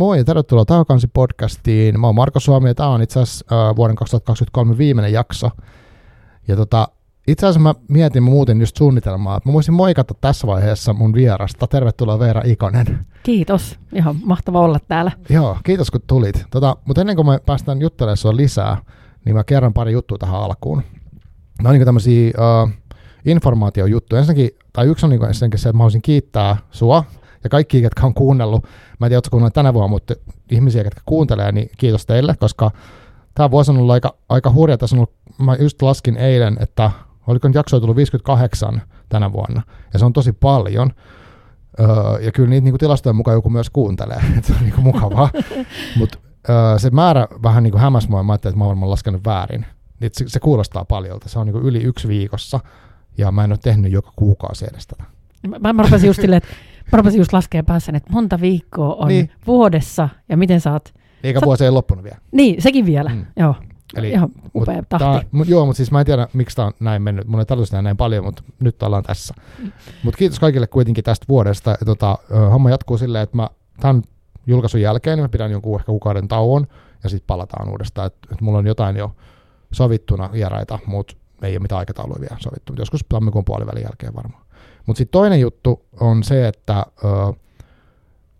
Moi ja tervetuloa Taukansi podcastiin. Mä oon Marko Suomi ja tää on itse asiassa vuoden 2023 viimeinen jakso. Ja tota, itse asiassa mä mietin, mä muutin just suunnitelmaa, että mä voisin moikata tässä vaiheessa mun vierasta. Tervetuloa Veera Ikonen. Kiitos, ihan mahtava olla täällä. Joo, kiitos kun tulit. Tota, mutta ennen kuin me päästään juttelemaan sua lisää, niin mä kerron pari juttua tähän alkuun. Nämä on niin tämmöisiä uh, informaatiojuttuja. Ensinnäkin, tai yksi on niin ensinnäkin se, että mä haluaisin kiittää sua ja kaikki, jotka on kuunnellut. Mä en tiedä, kuunnellut tänä vuonna, mutta ihmisiä, jotka kuuntelee, niin kiitos teille, koska tämä vuosi on ollut aika, aika hurja. Tässä on ollut, mä just laskin eilen, että oliko nyt jaksoja tullut 58 tänä vuonna, ja se on tosi paljon. Öö, ja kyllä niitä niin kuin tilastojen mukaan joku myös kuuntelee, että se on niin kuin mukavaa. Mutta öö, se määrä vähän niin kuin hämäs mua, mä ajattelin, että mä oon varmaan laskenut väärin. Niin se, se kuulostaa paljolta, se on niin kuin yli yksi viikossa, ja mä en ole tehnyt joka kuukausi edes tätä. Mä, mä rupesin just silleen, että Mä rupesin just laskemaan päässä, että monta viikkoa on niin. vuodessa ja miten oot... Eikä sä... vuosi ei loppunut vielä. Niin, sekin vielä, mm. joo. Eli, Ihan upea mut tahti. Tää, mut, joo, mutta siis mä en tiedä, miksi tämä on näin mennyt. Mun ei tarvitse näin paljon, mutta nyt ollaan tässä. Mm. Mutta kiitos kaikille kuitenkin tästä vuodesta. Ja tota, homma jatkuu silleen, että mä tämän julkaisun jälkeen niin mä pidän jonkun ehkä kuukauden tauon ja sitten palataan uudestaan. Että et mulla on jotain jo sovittuna vieraita, mutta ei ole mitään aikataulua vielä sovittu. Joskus tammikuun puolivälin jälkeen varmaan. Mutta sitten toinen juttu on se, että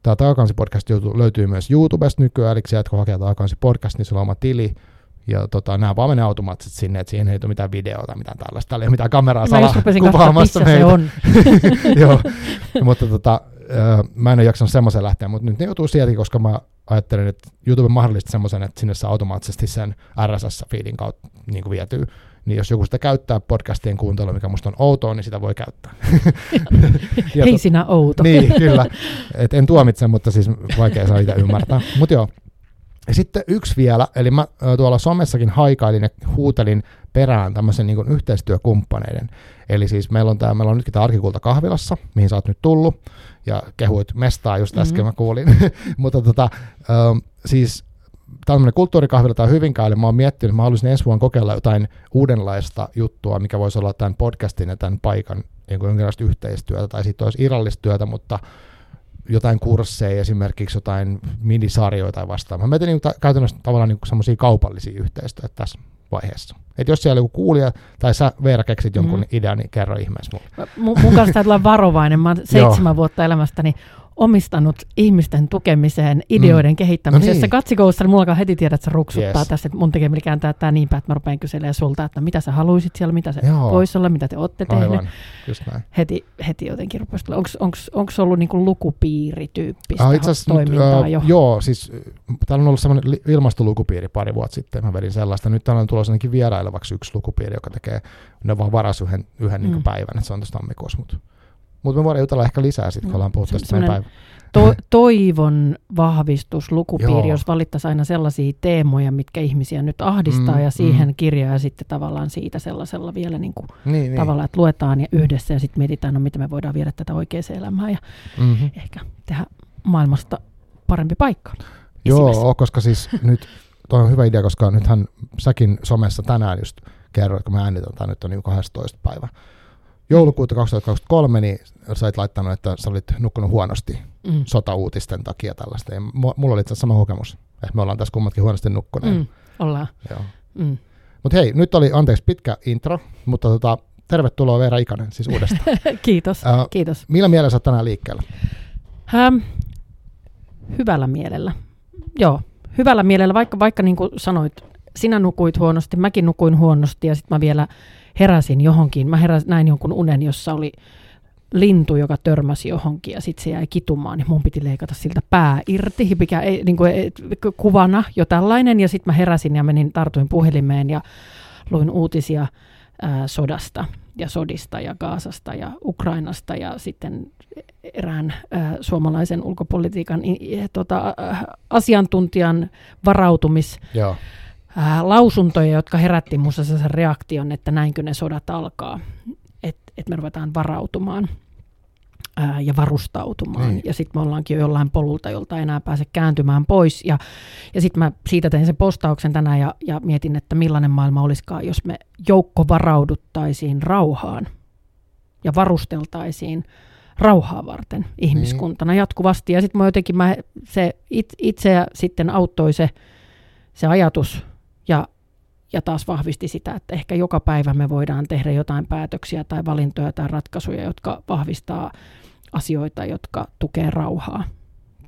tämä Taakansi podcast löytyy myös YouTubesta nykyään, eli sieltä kun hakee Taakansi podcast, niin sulla on oma tili, ja tota, nämä vaan menee automaattisesti sinne, että siihen ei tule mitään videota, mitään tällaista. Täällä ei ole mitään kameraa sala kuvaamassa meitä. se on. Joo, mutta tota, mä en ole jaksanut semmoisen lähteä, mutta nyt ne joutuu sieltäkin, koska mä ajattelen, että YouTube mahdollistaa semmoisen, että sinne saa automaattisesti sen RSS-feedin kautta niin kuin vietyy niin jos joku sitä käyttää podcastien kuuntelua, mikä musta on outoa, niin sitä voi käyttää. Hei sinä outo. niin, kyllä. Et en tuomitse, mutta siis vaikea saa itse ymmärtää. Mutta joo. Ja sitten yksi vielä, eli mä tuolla somessakin haikailin ja huutelin perään tämmöisen niin yhteistyökumppaneiden. Eli siis meillä on, tää, meillä on nytkin tämä Arkikulta kahvilassa, mihin sä oot nyt tullut, ja kehuit mestaa just äsken mm-hmm. mä kuulin. mutta tota, siis tämmöinen kulttuurikahvila tai Hyvinkäälle, mä oon miettinyt, että mä haluaisin ensi vuonna kokeilla jotain uudenlaista juttua, mikä voisi olla tämän podcastin ja tämän paikan niin kuin jonkinlaista yhteistyötä, tai sitten olisi irrallista työtä, mutta jotain kursseja, esimerkiksi jotain minisarjoja tai vastaavaa. Mä mietin niin, käytännössä tavallaan niin semmoisia kaupallisia yhteistyötä tässä vaiheessa. Et jos siellä joku kuulija tai sä Veera keksit jonkun mm. idean, niin kerro ihmeessä mulle. Mun kanssa täytyy olla varovainen. Mä oon seitsemän vuotta elämästäni omistanut ihmisten tukemiseen, ideoiden mm. kehittämiseen. No niin. katsikoussa, niin mulla heti tiedät, että se ruksuttaa yes. tässä, että mun tekee kääntää tämä niin päin, että mä rupean kyselemään sulta, että no mitä sä haluaisit siellä, mitä se voisi olla, mitä te olette tehneet. Just näin. Heti, heti jotenkin rupesi Onko ollut niinku lukupiirityyppistä ah, toimintaa nyt, jo? Joo, siis täällä on ollut semmoinen ilmastolukupiiri pari vuotta sitten, mä vedin sellaista. Nyt täällä on tulossa ainakin vierailevaksi yksi lukupiiri, joka tekee, ne vaan varas yhden, yhden mm. niin päivän, että se on tuossa tammikuussa, mutta mutta me voidaan jutella ehkä lisää sitten, kun ollaan puhuttu tästä meidän päivä. To- toivon vahvistus, lukupiiri, jos valittaisiin aina sellaisia teemoja, mitkä ihmisiä nyt ahdistaa, mm, ja siihen mm. kirjaa sitten tavallaan siitä sellaisella vielä niin kuin niin, tavalla, niin. että luetaan ja yhdessä, ja sitten mietitään, no miten me voidaan viedä tätä oikeaan elämään, ja mm-hmm. ehkä tehdä maailmasta parempi paikka. Joo, koska siis nyt, toi on hyvä idea, koska nythän säkin somessa tänään just kerroit, kun me äänitään, nyt on niin 12 päivä joulukuuta 2023, niin sä olit laittanut, että sä olit nukkunut huonosti mm. sota-uutisten takia tällaista. Ja mulla oli itse sama kokemus, että me ollaan tässä kummatkin huonosti nukkuneet. Mm, ollaan. Joo. Mm. Mutta hei, nyt oli anteeksi pitkä intro, mutta tota, tervetuloa Veera Ikanen siis uudestaan. kiitos, uh, kiitos. Millä mielellä sä oot tänään liikkeellä? Ähm, hyvällä mielellä. Joo, hyvällä mielellä, vaikka, vaikka niin kuin sanoit, sinä nukuit huonosti, mäkin nukuin huonosti ja sitten mä vielä heräsin johonkin. Mä heräsin, näin jonkun unen, jossa oli lintu, joka törmäsi johonkin ja sitten se jäi kitumaan, niin mun piti leikata siltä pää irti, mikä ei, niin kuin, kuvana jo tällainen. Ja sitten mä heräsin ja menin, tartuin puhelimeen ja luin uutisia ää, sodasta ja sodista ja Gaasasta ja Ukrainasta ja sitten erään ää, suomalaisen ulkopolitiikan ä, tota, ä, asiantuntijan varautumis. Joo ää, lausuntoja, jotka herätti minussa sen reaktion, että näinkö ne sodat alkaa, että et me ruvetaan varautumaan ää, ja varustautumaan. Niin. Ja sitten me ollaankin jo jollain polulta, jolta ei enää pääse kääntymään pois. Ja, ja sitten mä siitä tein sen postauksen tänään ja, ja mietin, että millainen maailma olisikaan, jos me joukko varauduttaisiin rauhaan ja varusteltaisiin rauhaa varten ihmiskuntana jatkuvasti. Ja sitten mä jotenkin mä, se it, itseä sitten auttoi se, se ajatus ja, ja taas vahvisti sitä, että ehkä joka päivä me voidaan tehdä jotain päätöksiä tai valintoja tai ratkaisuja, jotka vahvistaa asioita, jotka tukee rauhaa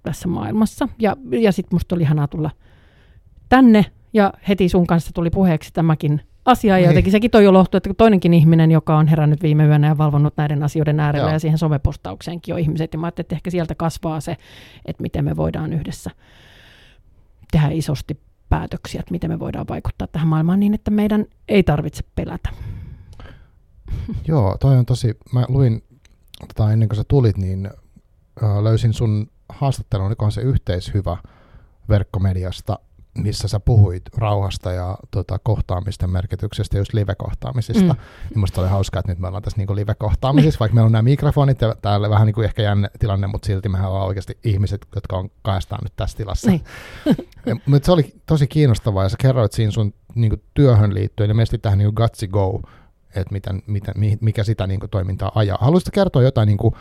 tässä maailmassa. Ja, ja sitten musta oli ihanaa tulla tänne ja heti sun kanssa tuli puheeksi tämäkin asia. Ja niin. jotenkin sekin toi jo lohtu, että toinenkin ihminen, joka on herännyt viime yönä ja valvonnut näiden asioiden äärellä Joo. ja siihen somepostaukseenkin on ihmiset. Ja mä ajattelin, että ehkä sieltä kasvaa se, että miten me voidaan yhdessä tehdä isosti päätöksiä, että miten me voidaan vaikuttaa tähän maailmaan niin, että meidän ei tarvitse pelätä. Joo, toi on tosi, mä luin tota, ennen kuin sä tulit, niin löysin sun haastattelun, oliko se yhteishyvä verkkomediasta, missä sä puhuit rauhasta ja tota, kohtaamisten merkityksestä, just live-kohtaamisista. Mm. Musta oli hauskaa, että nyt me ollaan tässä niinku live-kohtaamisissa, vaikka meillä on nämä mikrofonit ja täällä vähän niin kuin ehkä jänne tilanne, mutta silti mehän ollaan oikeasti ihmiset, jotka on kaestaan nyt tässä tilassa. Niin. mutta se oli tosi kiinnostavaa ja sä kerroit siinä sun niinku, työhön liittyen ja mielestäni tähän niinku Gutsy Go että miten, miten, mikä sitä niin kuin, toimintaa ajaa. Haluaisitko kertoa jotain niin kuin,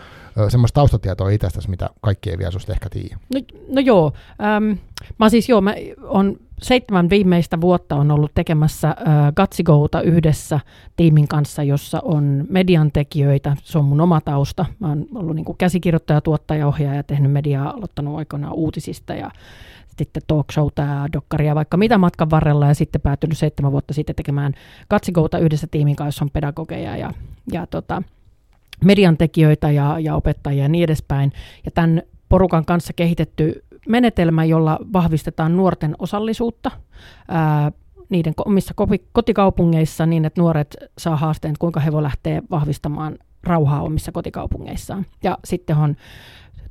semmoista taustatietoa itsestäsi, mitä kaikki ei vielä susta ehkä tiedä? No, no joo, ähm, mä siis joo, mä on seitsemän viimeistä vuotta on ollut tekemässä äh, Gatsigouta yhdessä tiimin kanssa, jossa on median tekijöitä. Se on mun oma tausta. Mä oon ollut niin kuin käsikirjoittaja, tuottaja, ohjaaja, tehnyt mediaa, aloittanut aikoinaan uutisista ja sitten talk showta ja dokkaria, vaikka mitä matkan varrella, ja sitten päätynyt seitsemän vuotta sitten tekemään katsigouta yhdessä tiimin kanssa, jossa on pedagogeja ja, ja tota, median tekijöitä ja, ja opettajia ja niin edespäin. Ja tämän porukan kanssa kehitetty menetelmä, jolla vahvistetaan nuorten osallisuutta ää, niiden omissa kotikaupungeissa niin, että nuoret saa haasteen, kuinka he voivat lähteä vahvistamaan rauhaa omissa kotikaupungeissaan. Ja sitten on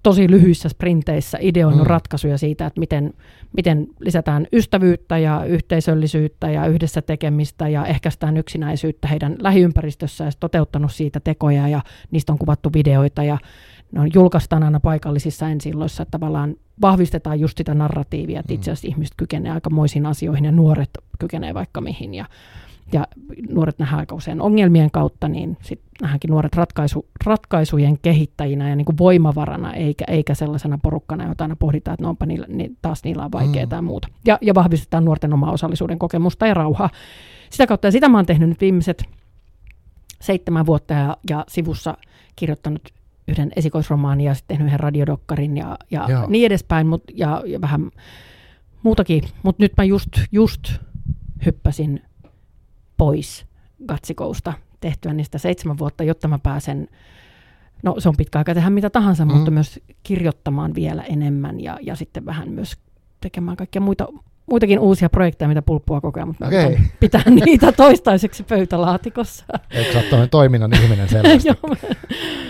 tosi lyhyissä sprinteissä ideoinut mm. ratkaisuja siitä, että miten, miten lisätään ystävyyttä ja yhteisöllisyyttä ja yhdessä tekemistä ja ehkäistään yksinäisyyttä heidän lähiympäristössä ja toteuttanut siitä tekoja ja niistä on kuvattu videoita ja ne on julkaistaan aina paikallisissa ensilloissa, että tavallaan vahvistetaan just sitä narratiivia, että itse asiassa ihmiset kykenevät aikamoisiin asioihin ja nuoret kykenevät vaikka mihin ja ja nuoret nähdään aika usein ongelmien kautta, niin sitten nähdäänkin nuoret ratkaisu, ratkaisujen kehittäjinä ja niin kuin voimavarana, eikä, eikä sellaisena porukkana, jota aina pohditaan, että no onpa niillä, niin taas niillä on vaikeaa mm. ja muuta. Ja, ja vahvistetaan nuorten omaa osallisuuden kokemusta ja rauhaa. Sitä kautta, ja sitä mä oon tehnyt nyt viimeiset seitsemän vuotta ja, ja sivussa kirjoittanut yhden esikoisromaanin ja sitten tehnyt yhden radiodokkarin ja, ja niin edespäin, mut, ja, ja vähän muutakin. Mutta nyt mä just, just hyppäsin pois Gatsikousta tehtyä niistä seitsemän vuotta, jotta mä pääsen, no se on pitkä aika tehdä mitä tahansa, mm. mutta myös kirjoittamaan vielä enemmän ja, ja sitten vähän myös tekemään kaikkia muita, muitakin uusia projekteja, mitä pulppua koko ajan, mutta okay. pitää niitä toistaiseksi pöytälaatikossa. Eikö sä toiminnan ihminen selvästi?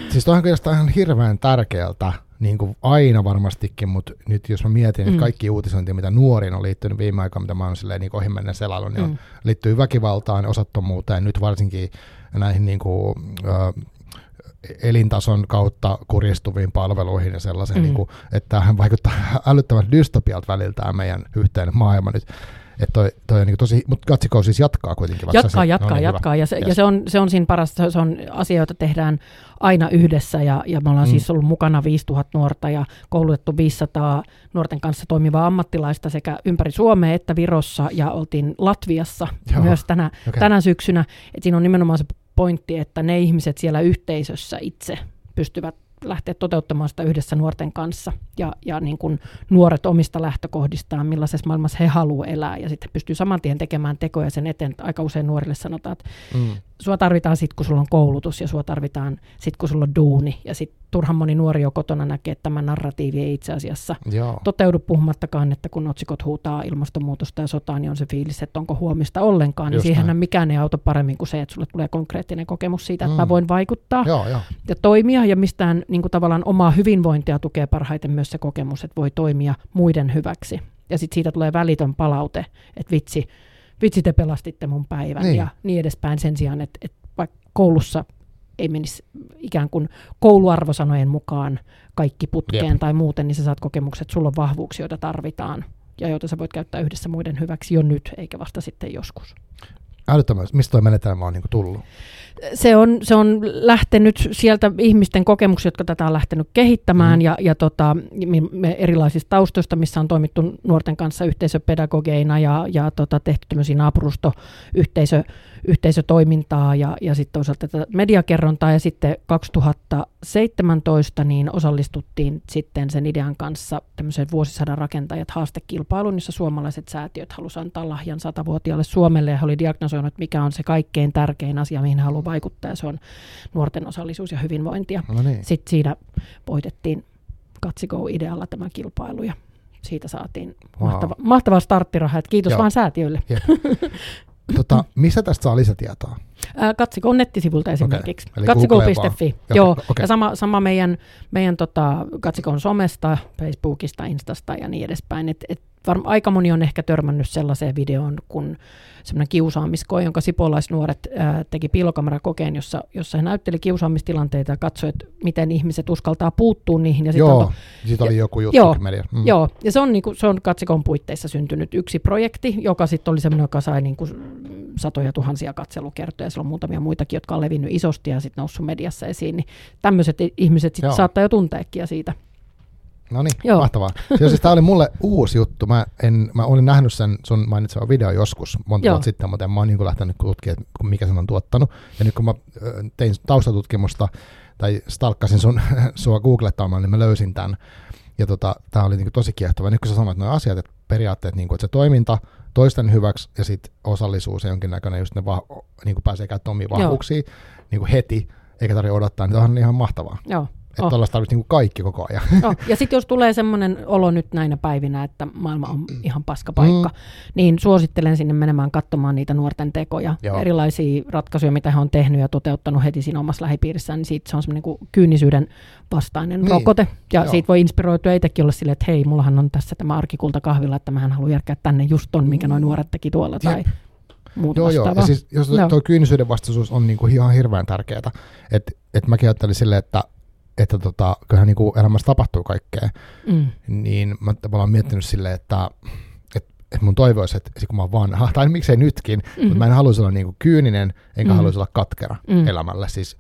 siis toihan kyllä ihan hirveän tärkeältä, niin kuin aina varmastikin, mutta nyt jos mä mietin, että mm. kaikki uutisointi, mitä nuoriin on liittynyt viime aikoina, mitä mä oon silleen niin ohimennen selailun, niin mm. liittyy väkivaltaan, osattomuuteen, nyt varsinkin näihin niin kuin, äh, elintason kautta kurjistuviin palveluihin ja sellaisen, mm. niin kuin, että tämähän vaikuttaa älyttömän dystopialta välillä meidän yhteinen maailma nyt. Että toi, toi on niin tosi, mutta Katsiko siis jatkaa kuitenkin. Jatkaa, se, jatkaa, no niin, jatkaa. Ja, se, yes. ja se, on, se on siinä parasta, se on asia, jota tehdään aina yhdessä. Ja, ja me ollaan mm. siis ollut mukana 5000 nuorta ja koulutettu 500 nuorten kanssa toimivaa ammattilaista sekä ympäri Suomea että Virossa ja oltiin Latviassa Joo. myös tänä, okay. tänä syksynä. Et siinä on nimenomaan se pointti, että ne ihmiset siellä yhteisössä itse pystyvät lähteä toteuttamaan sitä yhdessä nuorten kanssa ja, ja niin kuin nuoret omista lähtökohdistaan, millaisessa maailmassa he haluavat elää ja sitten pystyy saman tien tekemään tekoja sen eteen. Aika usein nuorille sanotaan, että mm. sua tarvitaan sitten, kun sulla on koulutus ja sua tarvitaan sitten, kun sulla on duuni ja sitten turhan moni nuori jo kotona näkee, että tämä narratiivi ei itse asiassa Joo. toteudu puhumattakaan, että kun otsikot huutaa ilmastonmuutosta ja sotaa, niin on se fiilis, että onko huomista ollenkaan, niin siihen mikään ei auta paremmin kuin se, että sulle tulee konkreettinen kokemus siitä, että mm. mä voin vaikuttaa Joo, jo. ja toimia ja mistään niin kuin tavallaan omaa hyvinvointia tukee parhaiten myös se kokemus, että voi toimia muiden hyväksi. Ja sitten siitä tulee välitön palaute, että vitsi, vitsi te pelastitte mun päivän niin. ja niin edespäin sen sijaan, että, että vaikka koulussa ei menisi ikään kuin kouluarvosanojen mukaan kaikki putkeen Jep. tai muuten, niin sä saat kokemukset, että sulla on vahvuuksia, joita tarvitaan ja joita sä voit käyttää yhdessä muiden hyväksi jo nyt, eikä vasta sitten joskus. Älyttömästi. Mistä tuo menetelmä on niin kuin tullut? se on, se on lähtenyt sieltä ihmisten kokemuksia, jotka tätä on lähtenyt kehittämään mm. ja, ja tota, me erilaisista taustoista, missä on toimittu nuorten kanssa yhteisöpedagogeina ja, ja tota, tehty tämmöisiä naapurustoyhteisö, yhteisötoimintaa ja, ja sitten toisaalta tätä mediakerrontaa ja sitten 2017 niin osallistuttiin sitten sen idean kanssa tämmöiseen vuosisadan rakentajat haastekilpailuun, jossa suomalaiset säätiöt halusivat antaa lahjan satavuotiaalle Suomelle ja he oli diagnosoinut, että mikä on se kaikkein tärkein asia, mihin he haluavat vaikuttaa ja se on nuorten osallisuus ja hyvinvointia. No niin. Sitten siinä voitettiin Katsiko-idealla tämä kilpailu ja siitä saatiin wow. mahtava, mahtava starttiraha. Että kiitos Joo. vaan säätiöille. Tota, missä tästä saa lisätietoa? Katsikon nettisivulta esimerkiksi. Okay. Katsiko.fi. Joo, okay. ja sama, sama meidän, meidän tota, Katsikon somesta, Facebookista, Instasta ja niin edespäin. Et, et varm, aika moni on ehkä törmännyt sellaiseen videoon, kun semmoinen kiusaamiskoe, jonka sipolaisnuoret ää, teki piilokamerakokeen, jossa, jossa he näytteli kiusaamistilanteita ja katsoi, että miten ihmiset uskaltaa puuttua niihin. Ja joo, on, siitä oli ja, joku juttu joo, mm. joo, ja se on, niin kuin, se on Katsikon puitteissa syntynyt yksi projekti, joka sitten oli semmoinen, joka sai niin kuin, satoja tuhansia katselukertoja. Siellä on muutamia muitakin, jotka on levinnyt isosti ja sitten noussut mediassa esiin. Niin tämmöiset ihmiset sitten saattaa jo tunteekin siitä. No niin, Joo. mahtavaa. Siis tämä oli mulle uusi juttu. Mä, en, mä olin nähnyt sen sun mainitsevan video joskus monta vuotta sitten, mutta en mä oon niin lähtenyt tutkimaan, mikä sen on tuottanut. Ja nyt kun mä tein taustatutkimusta tai stalkkasin sun, sua googlettamaan, niin mä löysin tämän. Ja tota, tämä oli niin tosi kiehtova. Nyt kun sä sanoit nuo asiat, että periaatteet, niin kuin, että se toiminta toisten hyväksi ja sitten osallisuus ja jonkinnäköinen just ne va, niin kuin pääsee käyttämään omia vahvuuksia niin kuin heti, eikä tarvitse odottaa, niin on ihan mahtavaa. Joo. Että oh. tällaista tarvitsisi niin kaikki koko ajan. Oh. Ja sitten jos tulee semmoinen olo nyt näinä päivinä, että maailma on ihan paskapaikka, mm. niin suosittelen sinne menemään katsomaan niitä nuorten tekoja, Joo. erilaisia ratkaisuja, mitä he on tehnyt ja toteuttanut heti siinä omassa lähipiirissään, niin siitä se on semmoinen niin kyynisyyden vastainen niin. rokote. Ja Joo. siitä voi inspiroitua itsekin olla silleen, että hei, mullahan on tässä tämä arkikulta kahvilla, että mähän haluan järkkää tänne just ton, minkä noin nuoret teki tuolla. Tai Jep. Muuta joo, joo. Ja siis, jos tuo kyynisyyden vastaisuus on niinku ihan hirveän tärkeää, että et mäkin ajattelin silleen, että että tota, kyllähän niin kuin elämässä tapahtuu kaikkea, mm. niin mä olen miettinyt silleen, että et, et mun toivoisi, että kun mä oon vanha, tai miksei nytkin, mm-hmm. mutta mä en haluaisi olla niin kuin kyyninen, enkä mm. haluaisi olla katkera mm. elämällä. Siis,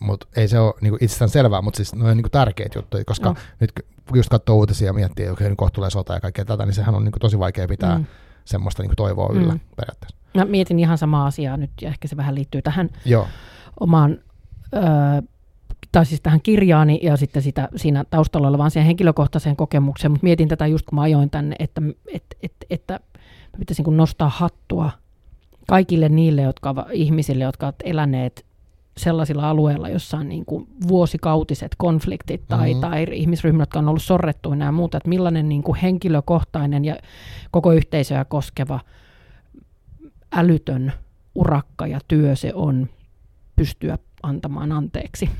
mutta ei se ole niin itsestään selvää, mutta siis ne on niin tärkeitä juttuja, koska no. nyt just katsoo uutisia ja miettii, että okay, niin kohta tulee sota ja kaikkea tätä, niin sehän on niin kuin tosi vaikea pitää mm. semmoista niin kuin toivoa yllä mm. periaatteessa. Mä mietin ihan samaa asiaa nyt, ja ehkä se vähän liittyy tähän Joo. omaan öö, tai siis tähän kirjaani ja sitten sitä, siinä taustalla olevaan siihen henkilökohtaiseen kokemukseen, mutta mietin tätä just kun mä ajoin tänne, että, että, että, että pitäisin kun nostaa hattua kaikille niille jotka, ihmisille, jotka ovat eläneet sellaisilla alueilla, jossa on niin kuin vuosikautiset konfliktit tai, mm-hmm. tai ihmisryhmät, jotka on ollut sorrettuina ja muuta, että millainen niin kuin henkilökohtainen ja koko yhteisöä koskeva älytön urakka ja työ se on pystyä antamaan anteeksi.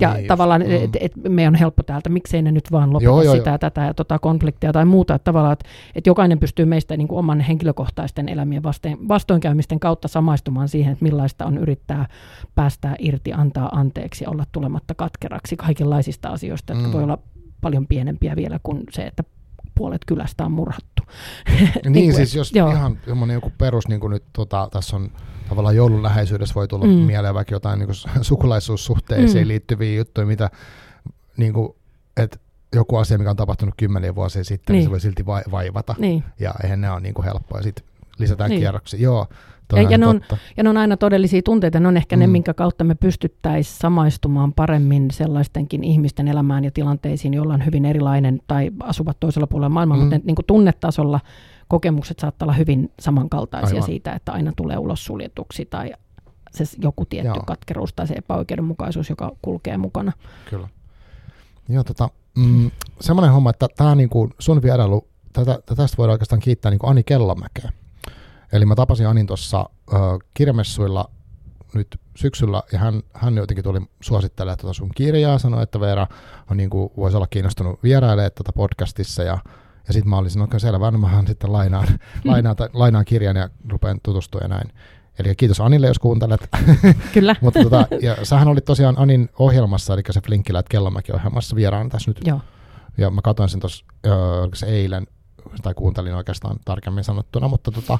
Ja niin tavallaan, mm. että et me on helppo täältä, miksei ne nyt vaan lopeta joo, joo, sitä ja tätä ja tota konfliktia tai muuta. Että tavallaan, että et jokainen pystyy meistä niin kuin oman henkilökohtaisten elämien vastoin, vastoinkäymisten kautta samaistumaan siihen, että millaista on yrittää päästää irti, antaa anteeksi ja olla tulematta katkeraksi kaikenlaisista asioista, jotka mm. voi olla paljon pienempiä vielä kuin se, että puolet kylästä on murhattu. niin, niin kuin, siis jos joo. ihan joku perus, niin kuin nyt tota, tässä on tavallaan joulun läheisyydessä voi tulla mm. mieleen vaikka jotain niin kuin sukulaisuussuhteisiin mm. liittyviä juttuja, mitä niin kuin, että joku asia, mikä on tapahtunut kymmeniä vuosia sitten, niin, niin se voi silti vai- vaivata. Niin. Ja eihän ne ole niin kuin helppoa. Sitten lisätään niin. kierroksia. Joo, ja, ja, ne on, ja ne on aina todellisia tunteita, ne on ehkä mm. ne, minkä kautta me pystyttäisiin samaistumaan paremmin sellaistenkin ihmisten elämään ja tilanteisiin, joilla on hyvin erilainen tai asuvat toisella puolella maailmaa, mm. mutta ne, niin kuin tunnetasolla kokemukset saattaa olla hyvin samankaltaisia Aivan. siitä, että aina tulee ulos suljetuksi tai se joku tietty Joo. katkeruus tai se epäoikeudenmukaisuus, joka kulkee mukana. Kyllä. Joo, tota, mm, semmoinen homma, että tämä niinku sun vierailu, tätä, tästä voidaan oikeastaan kiittää niinku Ani Kellamäkeä. Eli mä tapasin Anin tuossa kirjamessuilla nyt syksyllä, ja hän, hän jotenkin tuli suosittelemaan tuota sun kirjaa, sanoi, että Veera on niin kuin, voisi olla kiinnostunut vierailemaan tätä podcastissa, ja ja sitten mä olisin, oikein selvä, no mähän sitten lainaan, lainaan, lainaan kirjan ja rupean tutustua ja näin. Eli kiitos Anille, jos kuuntelet. Kyllä. Mutta tota, ja sähän olit tosiaan Anin ohjelmassa, eli se Flinkkilät Kellomäki-ohjelmassa vieraan tässä nyt. Joo. Ja mä katsoin sen tuossa eilen, tai kuuntelin oikeastaan tarkemmin sanottuna, mutta tota,